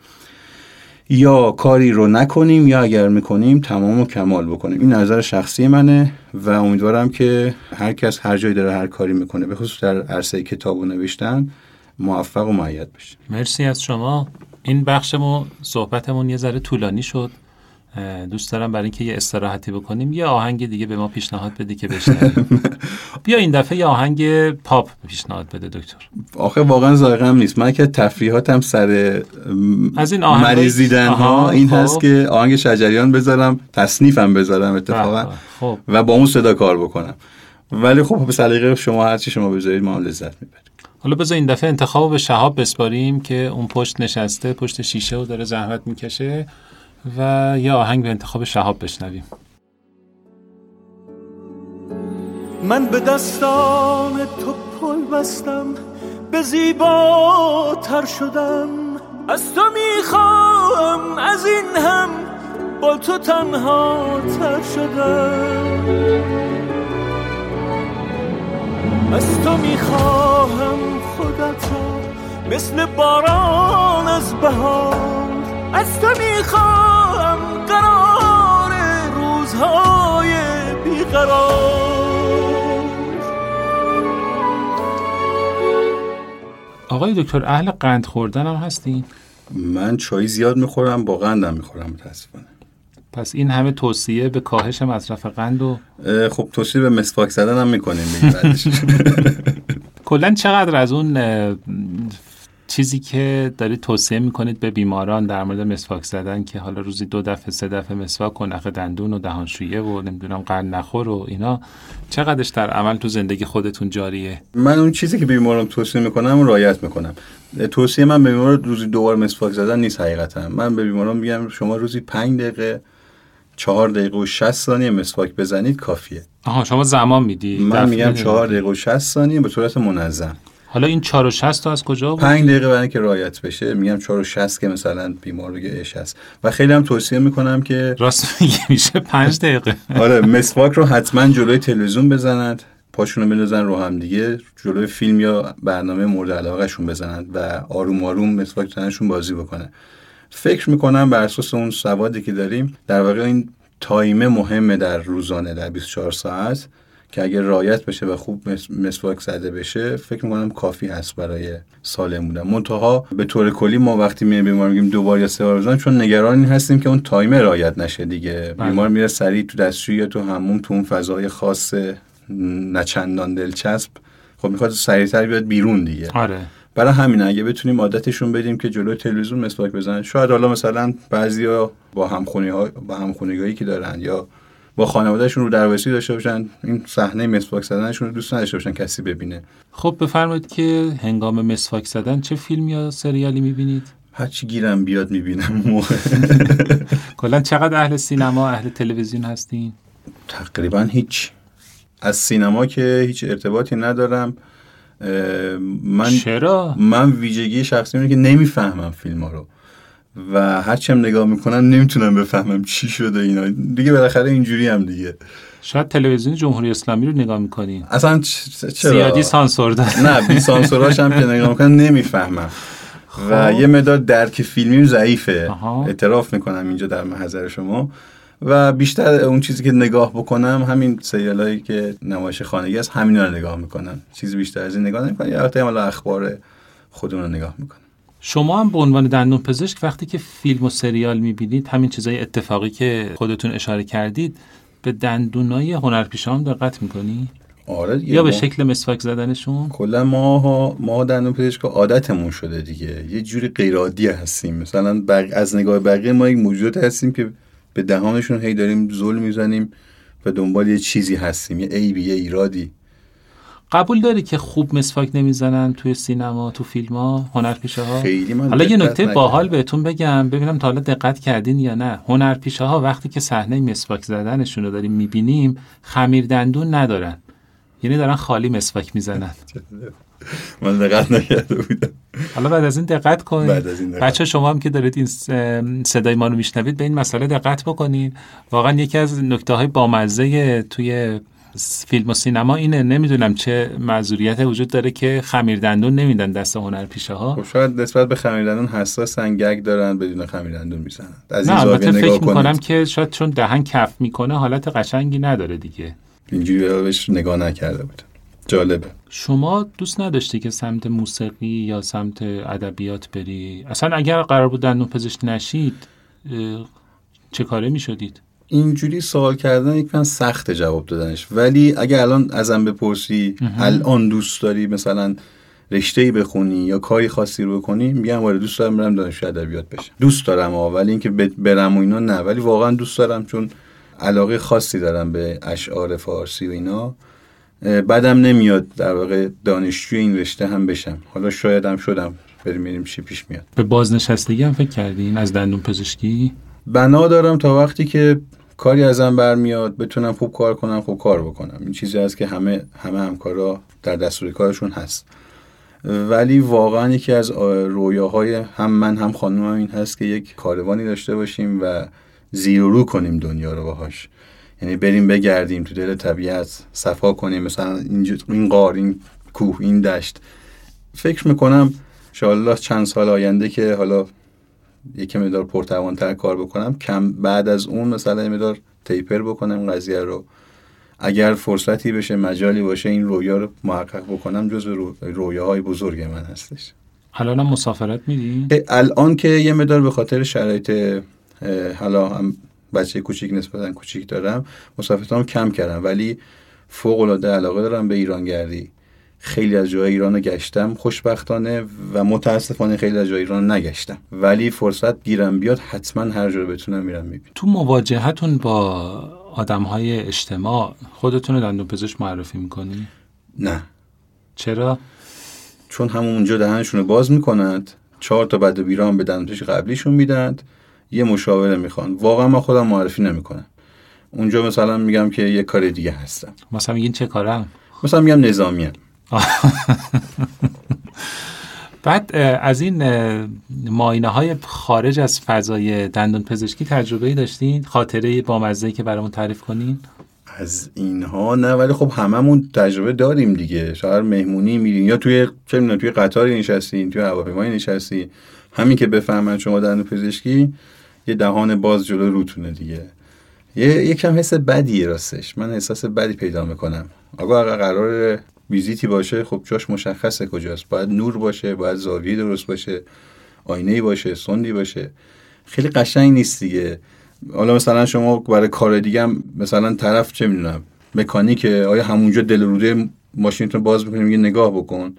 یا کاری رو نکنیم یا اگر می‌کنیم تمام و کمال بکنیم. این نظر شخصی منه و امیدوارم که هر کس هر جایی داره هر کاری می‌کنه. به خصوص در عرصه کتاب و نوشتن موفق و معید بشه. مرسی از شما. این بخشمون صحبتمون یه ذره طولانی شد. دوست دارم برای اینکه یه استراحتی بکنیم. یه آهنگ دیگه به ما پیشنهاد بده که بشنویم. بیا این دفعه یه آهنگ پاپ پیشنهاد بده دکتر. آخه واقعا ذائقه‌ام نیست. من که تفریحاتم سر از این آهنگای- مریضیدن ها این خب. هست که آهنگ شجریان بذارم تصنیفم بذارم اتفاقا. به به، خب. و با اون صدا کار بکنم. ولی خب به سلیقه شما هر چی شما بذارید ما لذت می‌بریم. حالا بذار این دفعه انتخاب به شهاب بسپاریم که اون پشت نشسته پشت شیشه و داره زحمت می‌کشه. و یه آهنگ به انتخاب شهاب بشنویم. من به دستان تو پل بستم به زیباتر شدم. از تو می‌خواهم از این هم با تو تنها تر شدم. از تو می‌خواهم خودت مثل باران از بهار. از تو می‌خواهم قرار روزهای بیقرار آقای دکتر اهل قند خوردن هم هستین؟ من چای زیاد می‌خورم با قندم می‌خورم متاسفانه. پس این همه توصیه به کاهش مصرف قند و خب توصیه به مسواک زدن هم می‌کنیم. کلا چقدر از اون چیزی که دارید توصیه می‌کنید به بیماران در مورد مسواک زدن که حالا روزی دو دفعه سه دفعه مسواک و نخ دندون و دهانشویه و نمی‌دونم قند نخور و اینا چقدرش در عمل تو زندگی خودتون جاریه؟ من اون چیزی که به بیمارم توصیه می‌کنم رعایت می‌کنم. توصیه من به بیمار روزی دوبار مسواک زدن نیست حقیقتا. من به بیماران میگم شما روزی پنج دقیقه چهار دقیقه و 60 ثانیه مسواک بزنید کافیه. آها شما زمان میدی. من میگم. چهار دقیقه و 60 ثانیه به صورت منظم. حالا این 4 و 60 تا از کجا بود؟ پنج دقیقه برای اینکه رایت بشه میگم 4 و 60 که مثلا بیمار بگه اش هست و خیلی هم توصیه می‌کنم که راست میگی میشه 5 دقیقه. آره مسواک رو حتما جلوی تلویزیون بزنند پاشونو بندازن رو هم دیگه جلوی فیلم یا برنامه مورد علاقهشون بزنند و آروم آروم مسواک زنشون بازی بکنه فکر می‌کنم بر اساس اون سوادی که داریم در واقع این تایمه مهمه در روزانه در 24 ساعت که اگر رایت بشه و خوب مس- مسواک زده بشه فکر می‌کنم کافی هست برای سالم بودن. منتها به طور کلی ما وقتی میریم بیمار میگیم دو بار یا سه بار بزنیم چون نگران این هستیم که اون تایمه رایت نشه دیگه. بله. بیمار میره سریع تو دستشویی یا تو هموم تو اون فضای خاص نچندان دلچسب. خب می‌خواد سریعتر بیاد بیرون دیگه. آره. برای همین اگه بتونیم عادتشون بدیم که جلوی تلویزیون مسواک بزنن شاید حالا مثلا بعضیا با همخونی ها با همخونگی که دارن یا با خانوادهشون رو درواسی داشته باشن این صحنه مسواک زدنشون رو دوست نداشته باشن کسی ببینه. خب بفرمایید که هنگام مسواک زدن چه فیلم یا سریالی می‌بینید؟ هرچی گیرم بیاد می‌بینم. کلا چقدر اهل سینما اهل تلویزیون هستین؟ تقریبا هیچ. از سینما که هیچ ارتباطی ندارم. من چرا؟ من ویژگی شخصی اینه که نمی‌فهمم فیلم ها رو. و هرچی هم نگاه می‌کنم نمی‌تونم بفهمم چی شده اینا. دیگه بالاخره اینجوری هم دیگه. شاید تلویزیون جمهوری اسلامی رو نگاه می‌کنین. اصلا چرا؟ زیادی سانسور داره. نه بی سانسوراش هم که نگاه می‌کنم نمی‌فهمم. و خب. یه مدار درک فیلمی ضعیفه. اعتراف می‌کنم اینجا در محضر شما. و بیشتر اون چیزی که نگاه بکنم همین سریال هایی که نمایش خانگی است همین رو نگاه می‌کنم چیزی بیشتر از این نگاه نمی‌کنم یا حالا اخبار خودمون رو نگاه می‌کنم شما هم به عنوان دندون پزشک وقتی که فیلم و سریال می‌بینید همین چیزای اتفاقی که خودتون اشاره کردید به دندونای هنرپیشه هم دقت می‌کنی؟ آره یا به شکل مسواک زدنشون؟ کلا ما ما دندون پزشک عادتمون شده دیگه یه جوری غیر عادی هستیم مثلا بق... از نگاه بقیه ما یک موجودات هستیم که به دهانشون هی داریم زل می‌زنیم و دنبال یه چیزی هستیم یه عیبی یه ایرادی قبول داری که خوب مسواک نمی‌زنن توی سینما تو فیلم ها هنرپیشه ها خیلی من حالا یه نکته. باحال بهتون بگم ببینم تا حالا دقت کردین یا نه. هنرپیشه ها وقتی که صحنه مسواک زدنشون رو داریم می‌بینیم خمیر دندون ندارن. یعنی دارن خالی مسواک می‌زنن. من دقت نکرده بودم. حالا بعد از این دقت کنید بعد از این دقت. بچه شما هم که دارید این صدای ما رو میشنوید به این مسئله دقت بکنید واقعا یکی از نکته های بامزه توی فیلم و سینما اینه. نمی‌دونم چه معذوریت وجود داره که خمیر دندون نمیدن دست هنرپیشه ها خب شاید نسبت به خمیردندون حساسن گگ دارن بدون خمیردندون می‌زنن. از این نه البته فکر می‌کنم که شاید چون دهن کف می‌کنه حالت قشنگی نداره دیگه. اینجوری بهش نگاه نکرده بودم جالبه. شما دوست نداشتی که سمت موسیقی یا سمت ادبیات بری؟ اصلا اگر قرار بود دندون پزشک نشید چه کاره می‌شدید؟ اینجوری سوال کردن یک من سخت جواب دادنش. ولی اگه الان ازم بپرسی الان دوست داری مثلا رشته ای بخونی یا کاری خاصی رو بکنی میگم آره دوست دارم برم دانشجو ادبیات بشم. دوست دارم آه ولی اینکه برم و اینا نه. ولی واقعا دوست دارم چون علاقه خاصی دارم به اشعار فارسی و اینا. بعدم نمیاد در واقع دانشجوی این رشته هم بشم. حالا شاید هم شدم. بریم ببینیم چی پیش میاد. به بازنشستگی هم فکر کردین از دندون پزشکی؟ بنا دارم تا وقتی که کاری ازم برمیاد بتونم خوب کار کنم خوب کار بکنم. این چیزی هست که همه همه همکارا در دستور کارشون هست. ولی واقعا یکی از رویاهای هم من هم خانومم این هست که یک کاروانی داشته باشیم و زیر رو کنیم دنیا رو باهاش. یعنی بریم بگردیم تو دل طبیعت صفا کنیم مثلا اینجا- این غار این کوه این دشت. فکر می‌کنم انشاءالله چند سال آینده که حالا یک مقدار پرتوانتر کار بکنم. کم بعد از اون مثلا یه مقدار تیپر بکنم قضیه رو. اگر فرصتی بشه مجالی باشه این رویا رو محقق بکنم جز رو... رویاهای بزرگ من هستش. الان مسافرت میدین اه، الان که یه مقدار به خاطر شرایط حالا هم بچه کوچیک نسبتا کوچیک دارم مسافرتام کم کردم. ولی فوق العاده علاقه دارم به ایرانگردی. خیلی از جای ایران رو گشتم خوشبختانه و متاسفانه خیلی از جای ایران نگشتم. ولی فرصت گیرم بیاد حتما هر جا بتونم میرم می‌بینم. تو مواجهتون با آدم های اجتماع خودتون رو دندون پزشک معرفی می‌کنی؟ نه. چرا؟ چون همونجا دهنشون رو باز می‌کنند چهار تا بد و بیرام به دندانپزشک قبلیشون میدند یه مشاوره می‌خوان. واقعا من خودم معرفی نمی‌کنم. اونجا مثلا میگم که یه کار دیگه هستم. مثلا میگین چه کارم؟ مثلا میگم نظامیم بعد از این ماینه های خارج از فضای دندون پزشکی تجربه ای داشتین؟ خاطره با مزه که برامون تعریف کنین؟ از اینها نه ولی خب هممون تجربه داریم دیگه. شاید مهمونی میرین یا توی چه می‌دونم توی قطاری نشستین توی هواپیمایی نشستی همین که بفهمن شما دندون پزشکی یه دهان باز جلو روتونه دیگه. یه یکم حس بدیه راستش. من احساس بدی پیدا می‌کنم. آقا اگر قرار ویزیتی باشه خب جاش مشخصه کجاست. باید نور باشه باید زاویه درست باشه آینه باشه سندی باشه. خیلی قشنگ نیست دیگه. حالا مثلا شما برای کار دیگه هم مثلا طرف چه می‌دونم مکانیکه آیا همونجا دل روده ماشینتون باز می‌کنیم میگه نگاه بکن.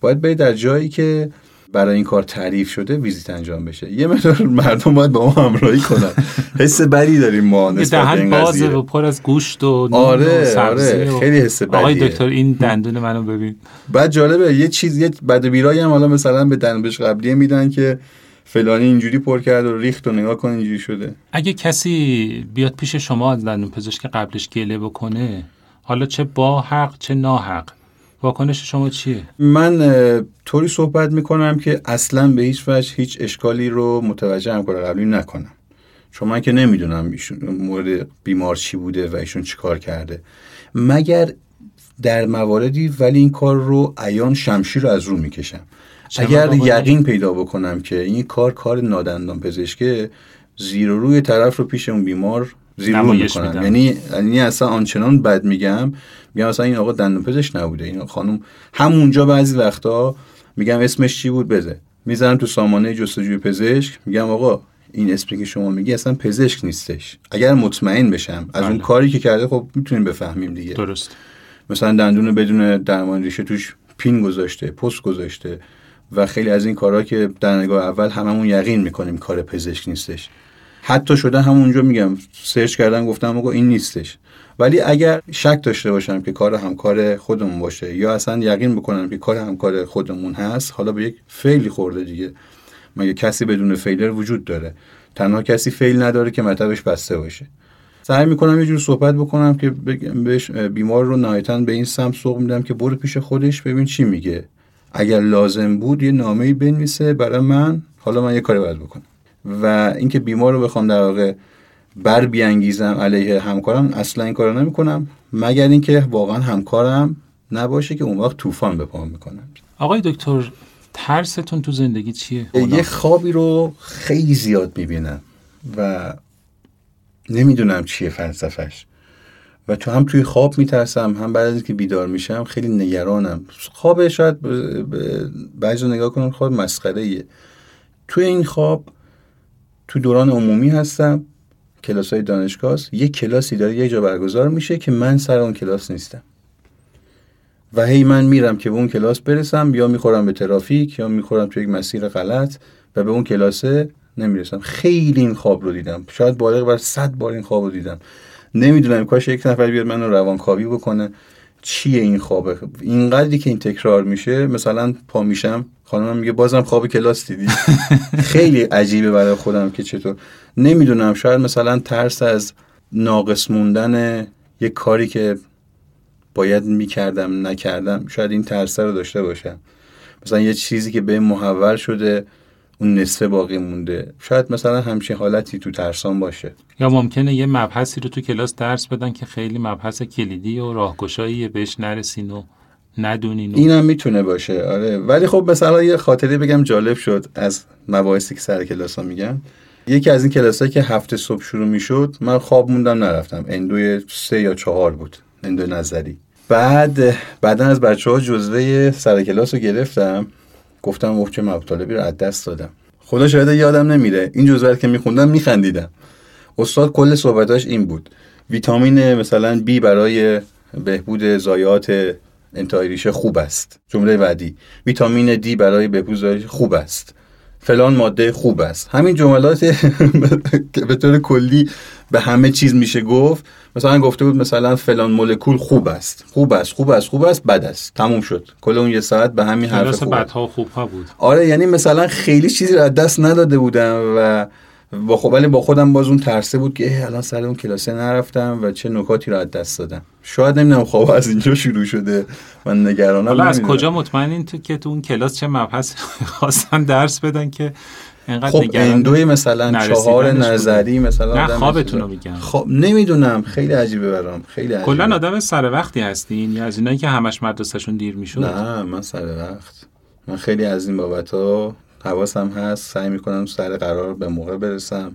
باید برید در جایی که برای این کار تعریف شده ویزیت انجام بشه. یه مقدار مردم باید با ما همراهی کنن. حس بدی داریم ما نسبت به این بازه و پر از گوشت و نون و آره. سبزی آره و- خیلی حس آقای بدیه دکتر این دندون منو ببین. بعد جالبه یه چیز یه بد و بیرایی هم حالا مثلا به دندونپزشک قبلیه میدن که فلانی اینجوری پر کرد و ریخت و نگاه کن اینجوری شده. اگه کسی بیاد پیش شما از دندون پزشک قبلش گله بکنه حالا چه با حق چه ناحق؟ واکنش شما چیه؟ من طوری صحبت می‌کنم که اصلا به هیچ وجه هیچ اشکالی رو متوجه همکار قبلی نکنم. چون من که نمی‌دونم ایشون مورد بیمار چی بوده و ایشون چیکار کرده. مگر در مواردی ولی این کار رو عیان شمشیر رو از رو می‌کشم. اگر؟ یقین پیدا بکنم که این کار کار نادندان پزشکه زیر و روی طرف رو پیش اون بیمار زیر رو نمایش می‌کنم میدم. یعنی یعنی اصلا آنچنان بد میگم. میگم اصلا این آقا دندون پزشک نبوده. این خانم همونجا بعضی وقتا میگم اسمش چی بود؟ بده می‌ذارم تو سامانه جستجوی پزشک. میگم آقا این اسمی که شما میگی اصلا پزشک نیستش. اگر مطمئن بشم از اون بله. کاری که کرده خب می‌تونیم بفهمیم دیگه. درست. مثلا دندون بدون درمان ریشه توش پین گذاشته پست گذاشته و خیلی از این کارها که در نگاه اول هممون یقین می‌کنیم کار پزشک نیستش. حتی شده همونجا میگم سرچ کردم گفتم آقا این نیستش. ولی اگر شک داشته باشم که کار همکار خودمون باشه یا اصلا یقین بکنم که کار همکار خودمون هست حالا به یک فیلی خورده دیگه. مگه کسی بدون فیلر وجود داره؟ تنها کسی فیل نداره که مطبش بسته باشه. سعی می‌کنم یه جور صحبت بکنم که بهش بیمار رو نهایتا به این سمت سوق میدم که برو پیش خودش ببین چی میگه. اگر لازم بود یه نامه بنویسه برای من حالا من یه کاری باید بکنم. و اینکه بیمار رو بخوام در واقع بر بیانگیزم علیه همکارم اصلا این کارو نمی‌کنم. مگر اینکه واقعا همکارم نباشه که اون وقت طوفان به پا می‌کنم آقای دکتر ترستون تو زندگی چیه؟ یه خوابی رو خیلی زیاد می‌بینم و نمی‌دونم چیه فلسفش و تو هم توی خواب میترسم هم بعد از اینکه بیدار میشم خیلی نگرانم. خواب شاید بعضی نگاه کنم خواب مسخره ایه توی این خواب تو دوران عمومی هستم کلاس های دانشگاه است. یه کلاسی داره یه جا برگزار میشه که من سر اون کلاس نیستم. و هی من میرم که به اون کلاس برسم یا می‌خورم به ترافیک یا می‌خورم توی یک مسیر غلط و به اون کلاسه نمی‌رسم. خیلی این خواب رو دیدم. شاید بالغ بر صد بار این خواب رو دیدم. نمی‌دونم کاش یک نفر بیاد منو روانکاوی بکنه. چیه این خوابه؟ اینقدری که این تکرار میشه مثلا پا میشم خانمم میگه بازم خواب کلاس دیدی. خیلی عجیبه برای خودم که چطور. نمی‌دونم شاید مثلا ترس از ناقص موندن یک کاری که باید می‌کردم نکردم شاید این ترسه رو داشته باشم. مثلا یه چیزی که به محول شده اون نصفه باقی مونده. شاید مثلا همچین حالتی تو ترسان باشه. یا ممکنه یه مبحثی رو تو کلاس درس بدن که خیلی مبحث کلیدی و راهگشاییه بهش نرسین و ندونین و اینم می‌تونه باشه. آره. ولی خب مثلا یه خاطره بگم جالب شد. از مباحثی که سر کلاس ها میگم یکی از این کلاس که هفته صبح شروع می‌شد من خواب موندم نرفتم. اندوی سه یا چهار بود. اندو نظری. بعد بعدا از بچه ها جزوه سر کلاس رو گرفتم. گفتم اوه چه مطالبی رو از دست دادم. خدا شاید یادم نمیره. این جزوه که میخوندم میخندیدم. استاد کل صحبتاش این بود. ویتامین مثلا بی برای بهبود ضایعات انتهای ریشه خوب است. جمله بعدی. ویتامین دی برای بهبود ریشه خوب است. فلان ماده خوب است. همین جملات به طور کلی به همه چیز میشه گفت. مثلا گفته بود مثلا فلان مولکول خوب است. خوب است خوب است خوب است بد است. تموم شد. کل اون یه ساعت به همین حرف خوب بدها خوبها بود. آره یعنی مثلا خیلی چیزی رو از دست نداده بودم و با خب ولی با خودم باز اون ترسه بود که اه، الان سر اون کلاسه نرفتم و چه نکاتی رو از دست دادم. شاید نمی‌دونم خواب از اینجا شروع شده. من نگرانم حالا از. کجا مطمئنین تو که تو اون کلاس چه مبحث خواستن درس بدن که انقدر خب اندوی مثلا چهار. نظری مثلا نه خوابتون رو. میگم. خب نمی‌دونم. خیلی عجیبه برام. خیلی عجیبه. کلا آدم سر وقتی هستین یا از اینایی که همش مدرسهشون دیر می‌شد؟ نه من سر وقت. من خیلی از این بابت ها حواسم هست. سعی می‌کنم سر قرار به موقع برسم.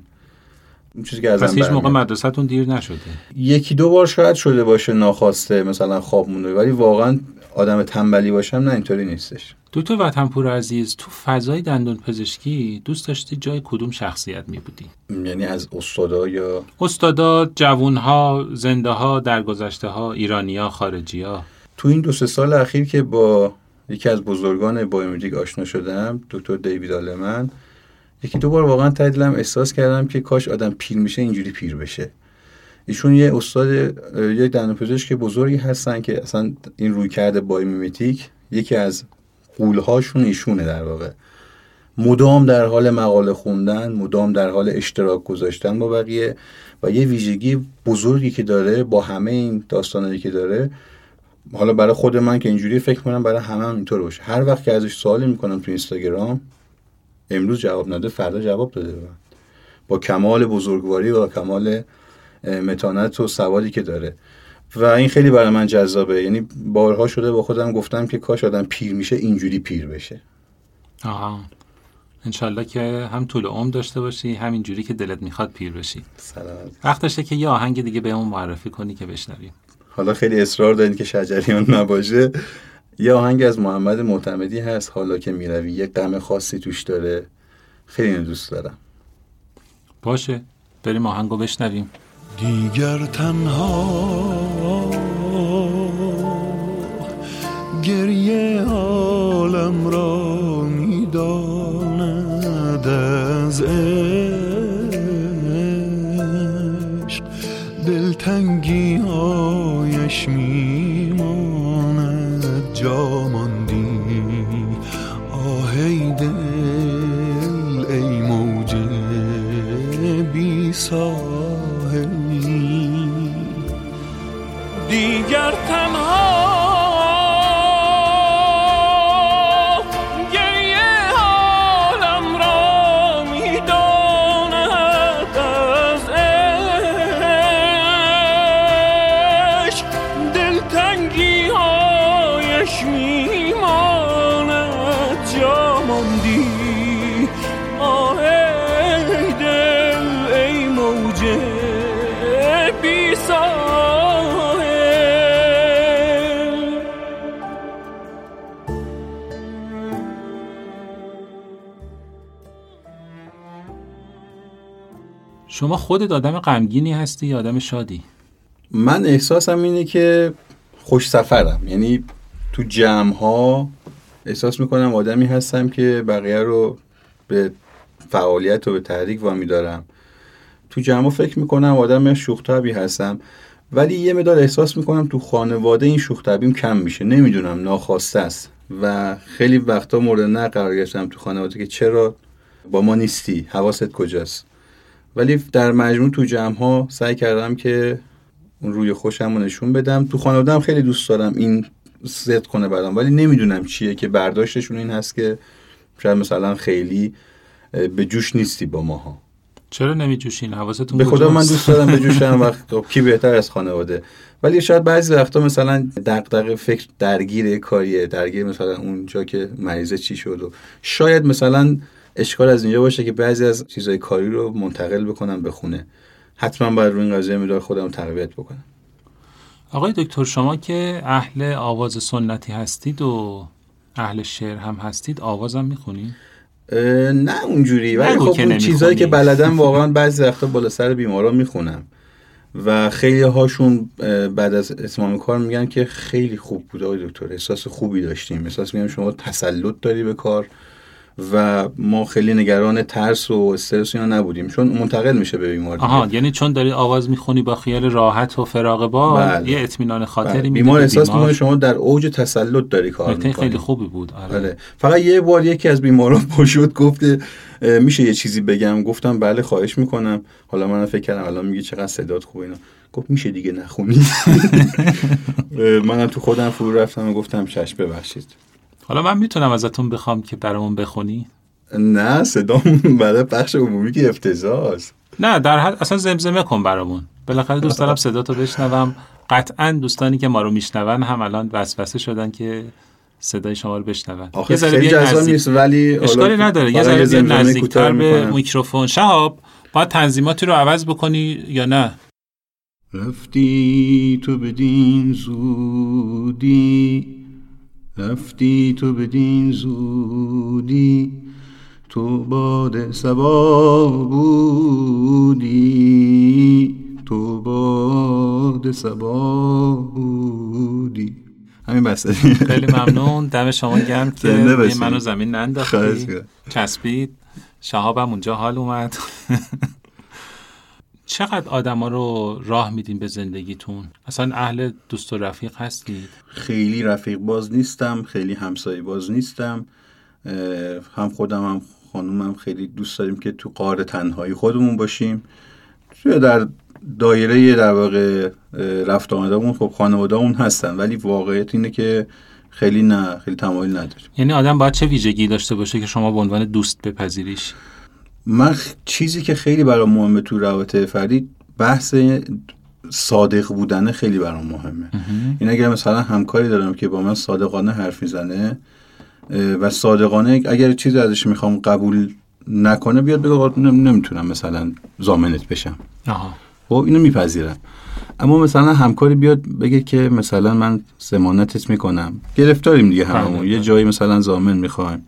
چیزی که ازم پس هیچ موقع. مدرسهتون دیر نشده؟ یکی دو بار شاید شده باشه ناخواسته مثلا خواب مونده ولی واقعا آدم تنبلی باشم نه اینطوری نیستش. دکتر وطنپور عزیز تو فضای دندون پزشکی دوست داشتی جای کدوم شخصیت می بودی؟ یعنی از استادا یا؟ استادا، جوونها، زنده ها، درگذشته ها، ایرانی ها، خارجی ها تو این دو سه سال اخیر که با یکی از بزرگان biomimetic آشنا شدم دکتر دیوید آلمن یکی دو بار واقعا ته احساس کردم که کاش آدم پیر میشه اینجوری پیر بشه. ایشون یه استاد یه دندانپزشک بزرگی هستن که اصلا این رویکرد biomimetic یکی از غولهاشون ایشونه در واقع. مدام در حال مقاله خوندن مدام در حال اشتراک گذاشتن با بقیه و یه ویژگی بزرگی که داره با همه این داستانایی که داره. حالا برای خود من که اینجوری فکر کنم برای همه هم اینطور باشه. هر وقت که ازش سوالی می‌کنم تو اینستاگرام امروز جواب نده فردا جواب داده. با کمال بزرگواری و کمال متانت و سوادی که داره. و این خیلی برای من جذابه. یعنی بارها شده با خودم گفتم که کاش آدم پیر میشه اینجوری پیر بشه. آها. انشالله که هم طول عمر داشته باشی همین جوری که دلت می‌خواد پیر بشی. سلامت. وقتشه که یه آهنگ دیگه به اون معرفی کنی که بشنویم. حالا خیلی اصرار دارین که شجریان نباشه. یه آهنگ از محمد معتمدی هست حالا که می‌روی. یه غم خاصی توش داره. خیلی دوست دارم. باشه. بریم آهنگو بشنویم. دیگر تنها. گریه عالم را می‌داند از عشق. دلتنگی هایش میماند دیگر تنها گریه شما خودت آدم غمگینی هستی یا آدم شادی؟ من احساسم اینه که خوش سفرم. یعنی تو جمع ها احساس می‌کنم آدمی هستم که بقیه رو به فعالیت و به تحریک وامی دارم. تو جمع فکر می‌کنم آدم شوخ طبعی هستم. ولی یه مدار احساس می‌کنم تو خانواده این شوخ طبعیم کم میشه. نمی‌دونم ناخواسته است. و خیلی وقتا مورد نه قرار گرفتم تو خانواده که چرا با ما نیستی؟ حواست کجاست؟ ولی در مجموع تو جمع ها سعی کردم که اون روی خوشم رو نشون بدم. تو خانوادم خیلی دوست دارم این زد کنه برام ولی نمی‌دونم چیه که برداشتشون این هست که شاید مثلا خیلی به جوش نیستی با ماها. چرا نمی جوشین حواستون به خدا من؟ دوست دارم به جوشم و خب کی بهتر از خانواده. ولی شاید بعضی وقتا مثلا دغدغه فکر درگیر کاریه درگیر مثلا اونجا که مریضه چی شد و شاید مثلا اشکال از اینجا باشه که بعضی از چیزای کاری رو منتقل بکنم به خونه. حتما باید روی این قضیه مدار خودم تقویت بکنم. آقای دکتر شما که اهل آواز سنتی هستید و اهل شعر هم هستید آوازم می‌خونید نه اونجوری ولی خب اون. چیزایی که بلدم واقعا بعضی وقتا بالا سر بیماران می‌خونم. و خیلی هاشون بعد از اتمام کار میگن که خیلی خوب بود آقای دکتر احساس خوبی داشتیم. احساس میگم شما تسلط داری به کار. و ما خیلی نگران ترس و استرس اینا نبودیم چون منتقل میشه به بیمار. آها یعنی چون داری آواز می‌خونی با خیال راحت و فراغ بال بله. یه اطمینان خاطری بله. بیمار احساس. می‌کنه شما در اوج تسلط داری کار می‌کنی خیلی خوبی بود آره. بله فقط یه بار یکی از بیماران پشت گفته میشه یه چیزی بگم گفتم بله خواهش می‌کنم حالا من فکر کردم الان میگه چقدر صدات خوبه اینا گفت میشه دیگه نخونی منم تو خودم فرو رفتم و گفتم چشم ببخشید حالا من می‌تونم ازتون بخوام که برامون بخونی؟ نه صدام برای بخش عمومی که افتضاح است نه در حد اصلا زمزمه کن برامون. بالاخره دوست دارم صداتو بشنوم. قطعا دوستانی که ما رو میشنون هم الان وسوسه شدن که صدای شما رو بشنون. آخه ذره نزدیک. نیست ولی اشکالی نداره. یه ذره نزدیکتر به. میکروفون. شهاب باید تنظیماتی رو عوض بکنی یا نه؟ رفتی تو بدین زودی رفتی تو بدین زودی تو باد سبا بودی. تو باد سبا بودی. همین بسته. خیلی ممنون. دم شما گرم که. منو زمین ننداختی. چسبید. شهابم اونجا حال اومد. چقدر آدما رو راه میدین به زندگیتون؟ اصلا اهل دوست و رفیق هستید؟ خیلی رفیق باز نیستم خیلی همسایه باز نیستم. هم خودم هم خانومم خیلی دوست داریم که تو قار تنهایی خودمون باشیم. توی در دایره در واقع رفت آمدمون خب خانوادهمون هستن ولی واقعیت اینه که خیلی نه خیلی تمایل نداریم. یعنی آدم باید چه ویژگی داشته باشه که شما به عنوان دوست بپذیریش؟ من چیزی که خیلی برام مهمه تو روابط فردی بحث صادق بودنه خیلی برام مهمه. این اگر مثلا همکاری دارم که با من صادقانه حرف می‌زنه و صادقانه اگر چیزی ازش می‌خوام قبول نکنه بیاد بگه نمی‌تونم مثلا زامنت بشم. آها. خب اینو میپذیرم. اما مثلا همکاری بیاد بگه که مثلا من زمانتت می‌کنم. گرفتاریم دیگه هممون. بله، یه بله. جایی مثلا زامن می‌خوایم.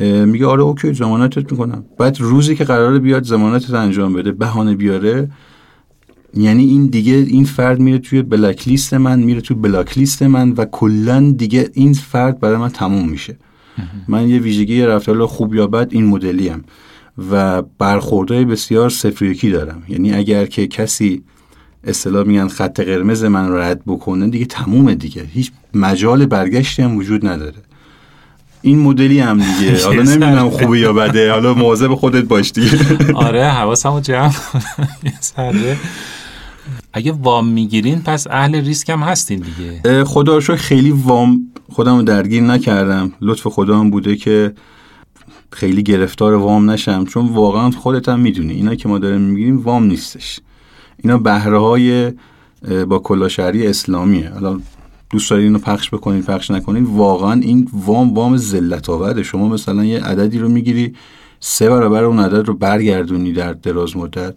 میگه آره اوکی زمانتت می‌کنم. بعد روزی که قراره بیاد زمانتت انجام بده بهانه بیاره. یعنی این دیگه این فرد میره توی بلک لیست من میره توی بلاک لیست من و کلا دیگه این فرد برای من تموم میشه. من یه ویژگی رفتار خوب یا بد این مدلی ام و برخوردهای بسیار صفر دارم. یعنی اگر که کسی اصطلاح میگن خط قرمز من رو رد بکنه دیگه تمومه دیگه. هیچ مجال برگشتی هم وجود نداره. این مدلی هم دیگه. حالا نمی‌دونم. خوبه یا بده. حالا مواظب خودت باش دیگه. آره حواسمو جمع کنم. اگه وام می‌گیرین پس اهل ریسک هم هستین دیگه. خدا رو خیلی وام خودم رو درگیر نکردم. لطف خدا هم بوده که خیلی گرفتار وام نشم. چون واقعا خودت هم می‌دونی اینا که ما داریم می‌گیریم وام نیستش. اینا بهره های با کلاشهری اسلامیه. حالا دوست دارید اینو پخش بکنید پخش نکنید واقعا این وام وام ذلت آوره شما مثلا یه عددی رو می‌گیری سه برابر اون عدد رو برگردونی در دراز مدت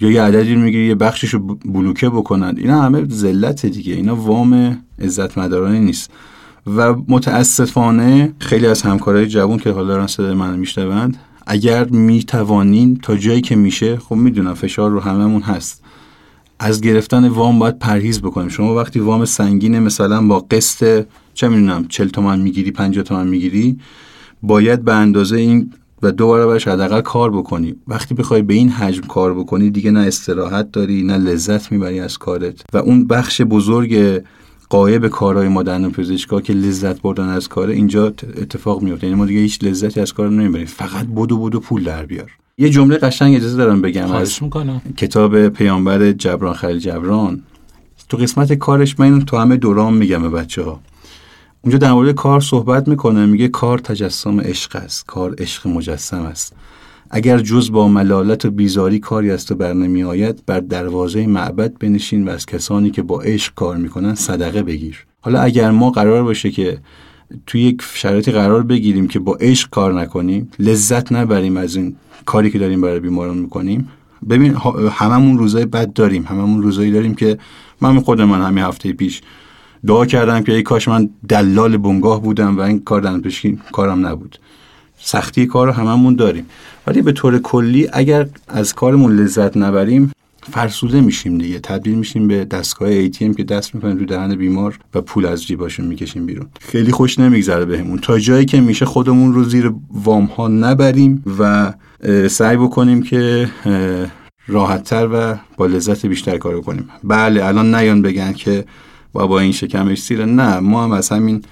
یا یه عددی رو می‌گیری یه بخشش رو بلوکه بکنن. اینا همه ذلت دیگه. اینا وام عزت مدارانه نیست. و متاسفانه خیلی از همکارای جوان که حالا دارن صدای من میشنوند اگر می‌توانین تا جایی که میشه خب می‌دونم فشار رو هممون هست. از گرفتن وام باید پرهیز بکنیم. شما وقتی وام سنگینه مثلا با قسط چه می‌دونم 40 تومن می‌گیری 50 تومن می‌گیری باید به اندازه این و دو برابرش حداقل کار بکنی. وقتی بخوای به این حجم کار بکنی دیگه نه استراحت داری نه لذت می‌بری از کارت. و اون بخش بزرگ قایب کارهای ما در پزشکا که لذت بردن از کاره اینجا اتفاق میفته یعنی ما دیگه هیچ لذتی از کار نمی‌بریم. فقط بدو بدو پول در بیار. یه جمله قشنگ اجازه دارم بگم از خواهش می‌کنم. کتاب پیامبر جبران خلیل جبران. تو قسمت کارش من اینو تو همه دوران میگم به بچه ها اونجا در مورد کار صحبت می‌کنه میگه کار تجسم عشق است کار عشق مجسم است. اگر جز با ملالت و بیزاری کاری از تو بر نمی آید بر دروازه معبد بنشین و از کسانی که با عشق کار می‌کنن صدقه بگیر. حالا اگر ما قرار باشه که توی یک شرایطی قرار بگیریم که با عشق کار نکنیم لذت نبریم از این کاری که داریم برای بیماران می‌کنیم. ببین هممون روزای بد داریم. هممون روزایی داریم که من خود من همین هفته پیش دعا کردم که ای کاش من دلال بنگاه بودم و این کار دندانپزشکی کارم نبود. سختی کار رو هممون داریم. ولی به طور کلی اگر از کارمون لذت نبریم فرسوده میشیم دیگه. تبدیل میشیم به دستگاه ATM که دست می‌کنیم تو دهن بیمار و پول از جیباشون می‌کشیم بیرون. خیلی خوش نمیگذره بهمون. تا جایی که میشه خودمون رو زیر وام ها نبریم و سعی بکنیم که راحتتر و با لذت بیشتر کار کنیم. بله الان نیان بگن که بابا این شکمش سیره نه ما هم از همین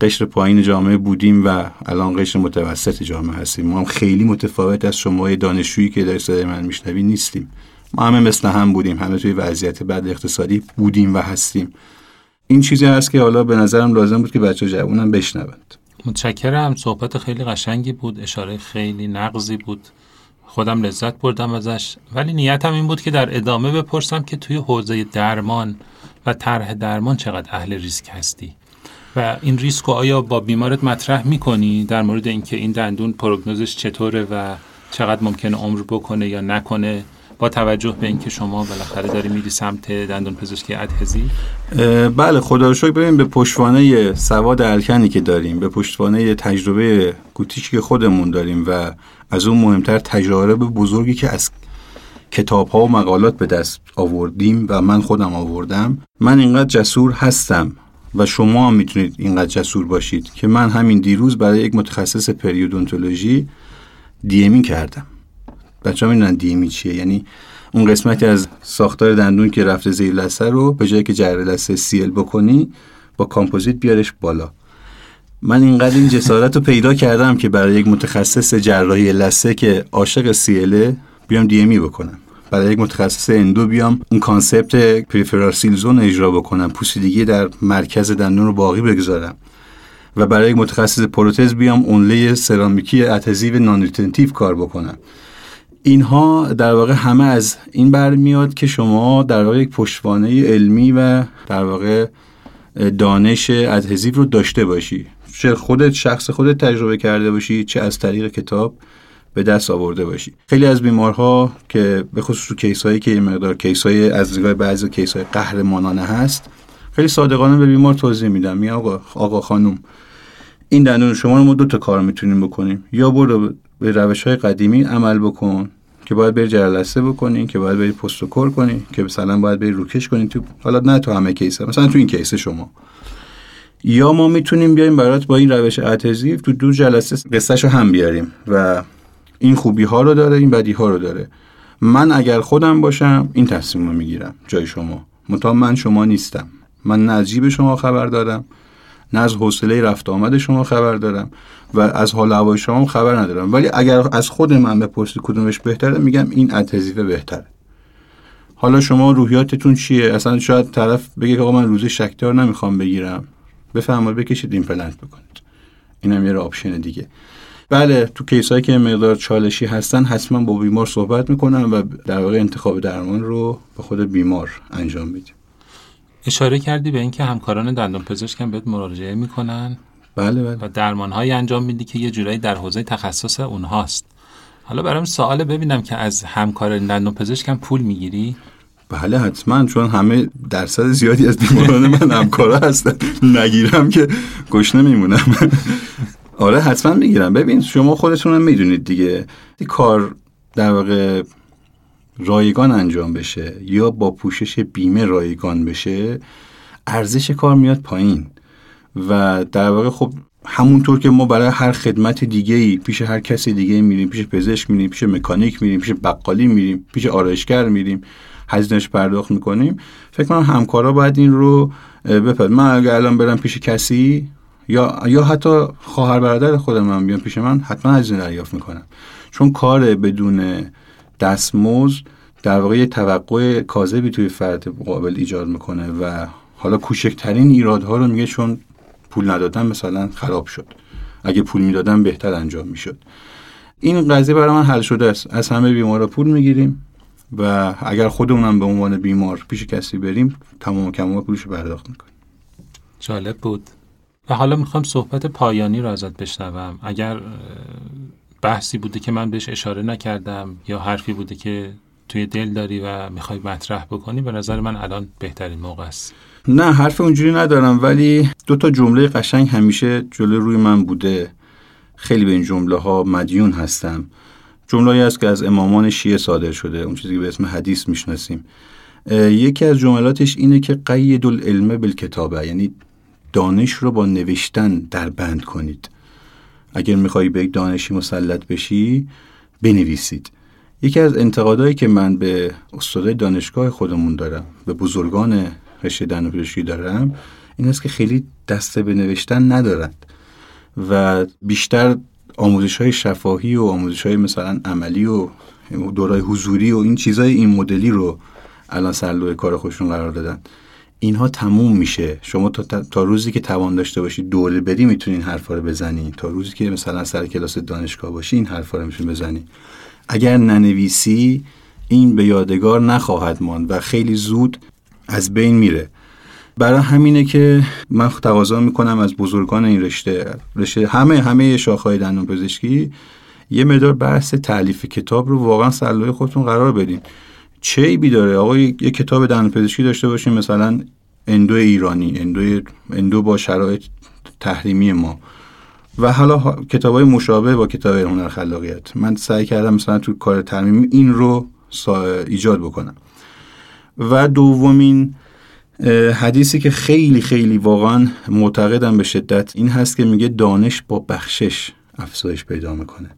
قشر پایین جامعه بودیم و الان قشر متوسط جامعه هستیم. ما هم خیلی متفاوت از شما دانشجویی که در صدای من میشنوی نیستیم. ما همه مثل هم بودیم همه توی وضعیت بد اقتصادی بودیم و هستیم. این چیزی هست که حالا به نظرم لازم بود که بچه جوونم بشنوند. متشکرم. صحبت خیلی قشنگی بود اشاره خیلی نقضی بود. خودم لذت بردم ازش. ولی نیتم این بود که در ادامه بپرسم که توی حوزه درمان و طرح درمان چقدر اهل ریسک هستی؟ و این ریسک آیا با بیمارت مطرح می‌کنی؟ در مورد اینکه این دندون پروگنوزش چطوره و چقدر ممکنه عمر بکنه یا نکنه؟ با توجه به اینکه شما بالاخره داری میری سمت دندون پزشکی ادهزی؟ بله خدا رو شکر. ببین به پشتوانه سواد الکنی که داریم به پشتوانه تجربه گوتیشی که خودمون داریم و از اون مهمتر تجارب بزرگی که از کتاب ها و مقالات به دست آوردیم و من خودم آوردم. من اینقدر جسور هستم و شما هم می‌تونید اینقدر جسور باشید که من همین دیروز برای یک متخصص پریودونتولوژی دیمی کردم. بچه ها می‌دونن دیمی چیه. یعنی اون قسمتی از ساختار دندون که رفته زیر لسه رو به جایی که جره لسه سیل بکنی با کامپوزیت بیارش بالا. من اینقدر این جسارت رو پیدا کردم که برای یک متخصص جراحی لثه که عاشق CL ه بیام DME بکنم. برای یک متخصص endo بیام اون concept peripheral zone اجرا بکنم. پوسیدگی در مرکز دندون رو باقی بگذارم. و برای یک متخصص پروتز بیام onlay سرامیکی adhesive non کار بکنم. اینها در واقع همه از این برمیاد که شما در واقع یک پشتوانه علمی و در واقع دانش adhesive رو داشته باشی. چه خودت شخص خودت تجربه کرده باشی چه از طریق کتاب به دست آورده باشی. خیلی از بیمارها که به خصوص تو case هایی که مقدار case های از نگاه بعضی case های قهرمانانه هست خیلی صادقانه به بیمار توضیح میدم. می آقا آقا خانم این دندون شما رو ما دو تا کار می‌تونیم بکنیم. یا برو به روش های قدیمی عمل بکن که باید بری جرلسه بکنین که باید بری post و core کنین که مثلا باید بری روکش کنین تو حالا نه تو همه case مثلا تو این case شما. یا ما می‌تونیم بیایم برات با این روش اتزیف تو دو جلسه قصهشو هم بیاریم و این خوبی ها رو داره این بدی ها رو داره. من اگر خودم باشم این تصمیم رو می‌گیرم جای شما. متا من شما نیستم. من نه از جیب شما خبر دارم نه از حوصله رفت آمد شما خبر دارم. و از حال هوای شما خبر ندارم. ولی اگر از خود من بپرسی کدومش بهتره میگم این اتزیفه بهتره. حالا شما روحیاتتون چیه؟ اصلا شاید طرف بگه آقا من روزی شکتار نمی‌خوام بگیرم. بفرمایید بکشید ایمپلنت بکنید. اینم یه option دیگه. بله تو case هایی که مقدار چالشی هستن حتما با بیمار صحبت می‌کنم و در واقع انتخاب درمان رو به خود بیمار انجام میدیم. اشاره کردی به اینکه همکاران دندان پزشکم بهت مراجعه می‌کنن. بله بله. و درمان هایی انجام میدی که یه جورایی در حوزه تخصص اونهاست. حالا برام سوال ببینم که از همکار دندان پزشکم پول می‌گیری؟ بله حتما چون همه درصد زیادی از بیماران من همکارا هستن. نگیرم که گشنه میمونم آره حتما می‌گیرم. ببین شما خودتون هم می‌دونید دیگه. کار در واقع رایگان انجام بشه یا با پوشش بیمه رایگان بشه ارزش کار میاد پایین. و در واقع خب همونطور که ما برای هر خدمت دیگه ای پیش هر کسی دیگه میریم پیش پزشک میریم پیش مکانیک میریم پیش بقالی میریم پیش آرایشگر میریم هزینهش پرداخت می‌کنیم فکر کنم همکارا باید این رو بپد من اگر الان برم پیش کسی یا یا حتی خواهر برادر خودم هم بیان پیش من حتما هزینه دریافت می‌کنم. چون کار بدون دستمزد در واقع یه توقع کاذبی توی فرد مقابل ایجاد می‌کنه و حالا کوچکترین ایرادها رو میگه چون پول ندادن مثلا خراب شد. اگه پول می‌دادن بهتر انجام می‌شد. این قضیه برای من حل شده است. از همه بیمارا پول می‌گیریم و اگر خودمونم به عنوان بیمار پیش کسی بریم تمام کمال پولش پرداخت می‌کنیم. جالب بود. و حالا می‌خوام صحبت پایانی رو ازت بشنوم. اگر بحثی بوده که من بهش اشاره نکردم یا حرفی بوده که توی دل داری و می‌خوای مطرح بکنی به نظر من الان بهترین موقع است. نه حرف اونجوری ندارم ولی دو تا جمله قشنگ همیشه جلو روی من بوده. خیلی به این جمله ها مدیون هستم. جمله است که از امامان شیعه صادر شده. اون چیزی که به اسم حدیث می‌شناسیم. یکی از جملاتش اینه که قید العلم بالکتابه یعنی دانش رو با نوشتن در بند کنید. اگر میخوایی به دانشی مسلط بشی بنویسید. یکی از انتقادهایی که من به استادای دانشگاه خودمون دارم به بزرگان رشته دندانپزشکی دارم این است که خیلی دسته به نوشتن ندارند و بیشتر آموزش های شفاهی و آموزش های مثلا عملی و دورای حضوری و این چیزای این مدلی رو الان سر کار خودشون قرار دادن. اینها تموم میشه. شما تا, تا روزی که توان داشته باشی دوره بدی می‌تونی این حرفا رو بزنی تا روزی که مثلا سر کلاس دانشگاه باشی این حرفا رو می‌تونی بزنی اگر ننویسی این به یادگار نخواهد ماند و خیلی زود از بین میره. برای همینه که من تقاضا می‌کنم از بزرگان این رشته. رشته همه همه شاخهای دندون پزشکی یه مدار بحث تعلیف کتاب رو واقعا سرلوی خودتون قرار بدین. چه ایبی داره؟ آقا یه کتاب دندون پزشکی داشته باشیم مثلا اندو ایرانی اندو اندو با شرایط تحریمی ما. و حالا کتاب های مشابه با کتاب هنر خلاقیت. من سعی کردم مثلا تو کار ترمیم این رو ایجاد بکنم. و دومین حدیثی که خیلی خیلی واقعا معتقدم به شدت این هست که میگه دانش با بخشش افزایش پیدا می‌کنه.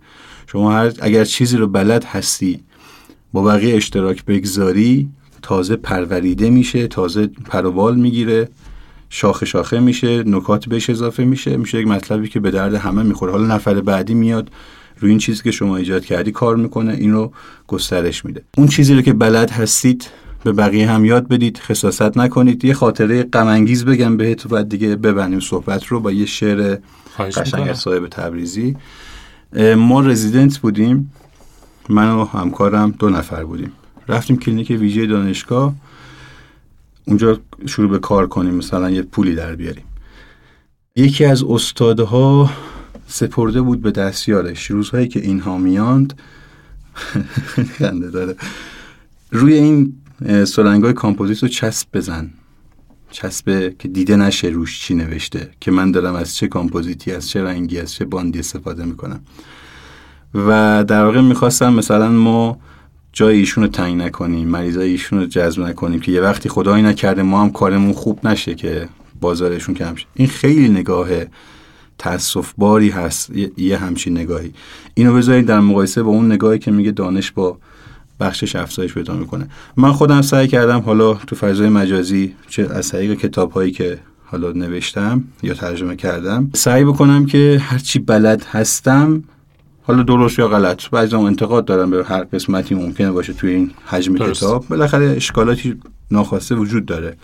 شما هر اگر چیزی رو بلد هستی با بقیه اشتراک بگذاری تازه پروریده میشه تازه پروبال می‌گیره شاخه شاخه میشه نکات بهش اضافه میشه میشه یک مطلبی که به درد همه می‌خوره. حالا نفر بعدی میاد روی این چیزی که شما ایجاد کردی کار می‌کنه این رو گسترش میده. اون چیزی رو که بلد هستید به بقیه هم یاد بدید. خصاصت نکنید. یه خاطره غم بگم بهت و بعد دیگه ببندیم صحبت رو با یه شعر قشنگ صاحب تبریزی. ما رزیدنت بودیم. من و همکارم دو نفر بودیم. رفتیم کلینیک ویژه دانشگاه. اونجا شروع به کار کنیم. مثلا یه پولی در بیاریم. یکی از استادها سپرده بود به دستیارش. روزهایی که اینها میاند. خنده داره. روی این سرنگای کامپوزیت رو چسب بزن. چسبه که دیده نشه روش چی نوشته که من دارم از چه کامپوزیتی از چه رنگی از چه bond ی استفاده می‌کنم. و در واقع می‌خواستم مثلا ما جای ایشون رو تنگ نکنیم مریضای ایشون رو جذب نکنیم که یه وقتی خدایی نکرده ما هم کارمون خوب نشه که بازارشون کم شه. این خیلی نگاه تاسف باری هست یه همچین نگاهی. اینو بذارید در مقایسه با اون نگاهی که میگه دانش با بخشش افزایش پیدا می‌کنه. من خودم سعی کردم حالا تو فضای مجازی چه از طریق کتاب هایی که حالا نوشتم یا ترجمه کردم سعی بکنم که هرچی بلد هستم حالا درست یا غلط بعضی انتقاد دارم به هر قسمتی ممکنه باشه توی این حجم درست. کتاب. بالاخره اشکالاتی ناخواسته وجود داره.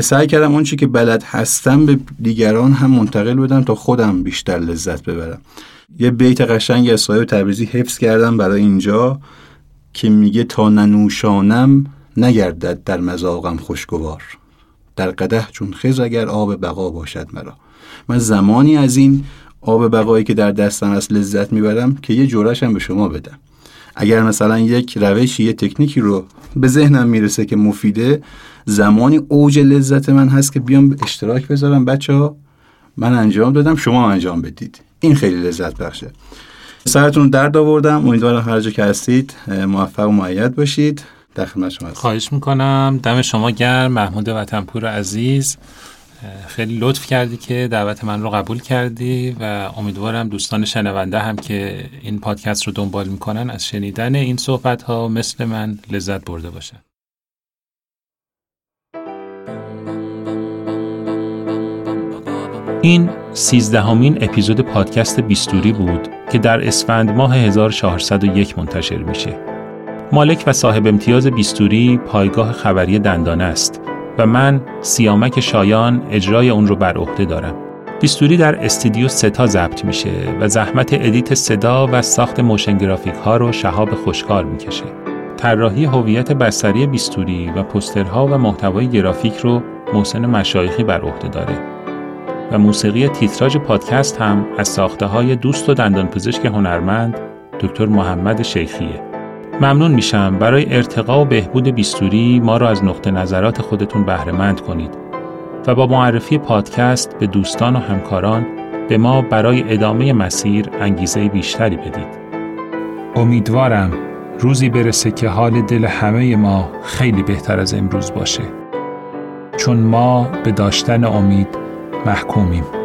سعی کردم اون چی که بلد هستم به دیگران هم منتقل بدم تا خودم بیشتر لذت ببرم. یه بیت قشنگ از صاحب تبریزی حفظ کردم برای اینجا. که میگه تا ننوشانم نگردد در مذاقم خوشگوار. در قده چون خز اگر آب بقا باشد مرا. من زمانی از این آب بقایی که در دستم از لذت می‌برم که یه جورش هم به شما بدم. اگر مثلا یک روشی یه تکنیکی رو به ذهنم می‌رسه که مفیده زمانی اوج لذت من هست که بیام اشتراک بذارم بچه ها من انجام دادم شما انجام بدید. این خیلی لذت بخشه. سرتون درد آوردم. امیدوارم هر جا که هستید موفق و معید باشید. در خدمت شما خواهش می‌کنم. دم شما گرم. محمود وطنپور عزیز. خیلی لطف کردی که دعوت من رو قبول کردی و امیدوارم دوستان شنونده هم که این پادکست رو دنبال می‌کنن از شنیدن این صحبت ها مثل من لذت برده باشن. این سیزدهمین اپیزود پادکست بیستوری بود که در اسفند ماه 1401 منتشر میشه. مالک و صاحب امتیاز بیستوری پایگاه خبری دندانه است و من سیامک شایان اجرای اون رو بر عهده دارم. بیستوری در استودیو ستا ضبط میشه و زحمت edit صدا و ساخت motion graphic ها رو شهاب خوشکار می‌کشه. طراحی هویت بصری بیستوری و پوسترها و محتوای گرافیک رو محسن مشایخی بر عهده داره. و موسیقی تیتراژ پادکست هم از ساخته های دوست و دندانپزشک هنرمند دکتر محمد شیخیه. ممنون میشم برای ارتقا و بهبود بیستوری ما را از نقطه نظرات خودتون بهرهمند کنید و با معرفی پادکست به دوستان و همکاران به ما برای ادامه مسیر انگیزه بیشتری بدید. امیدوارم روزی برسه که حال دل همه ما خیلی بهتر از امروز باشه. چون ما به داشتن امید محکومیم.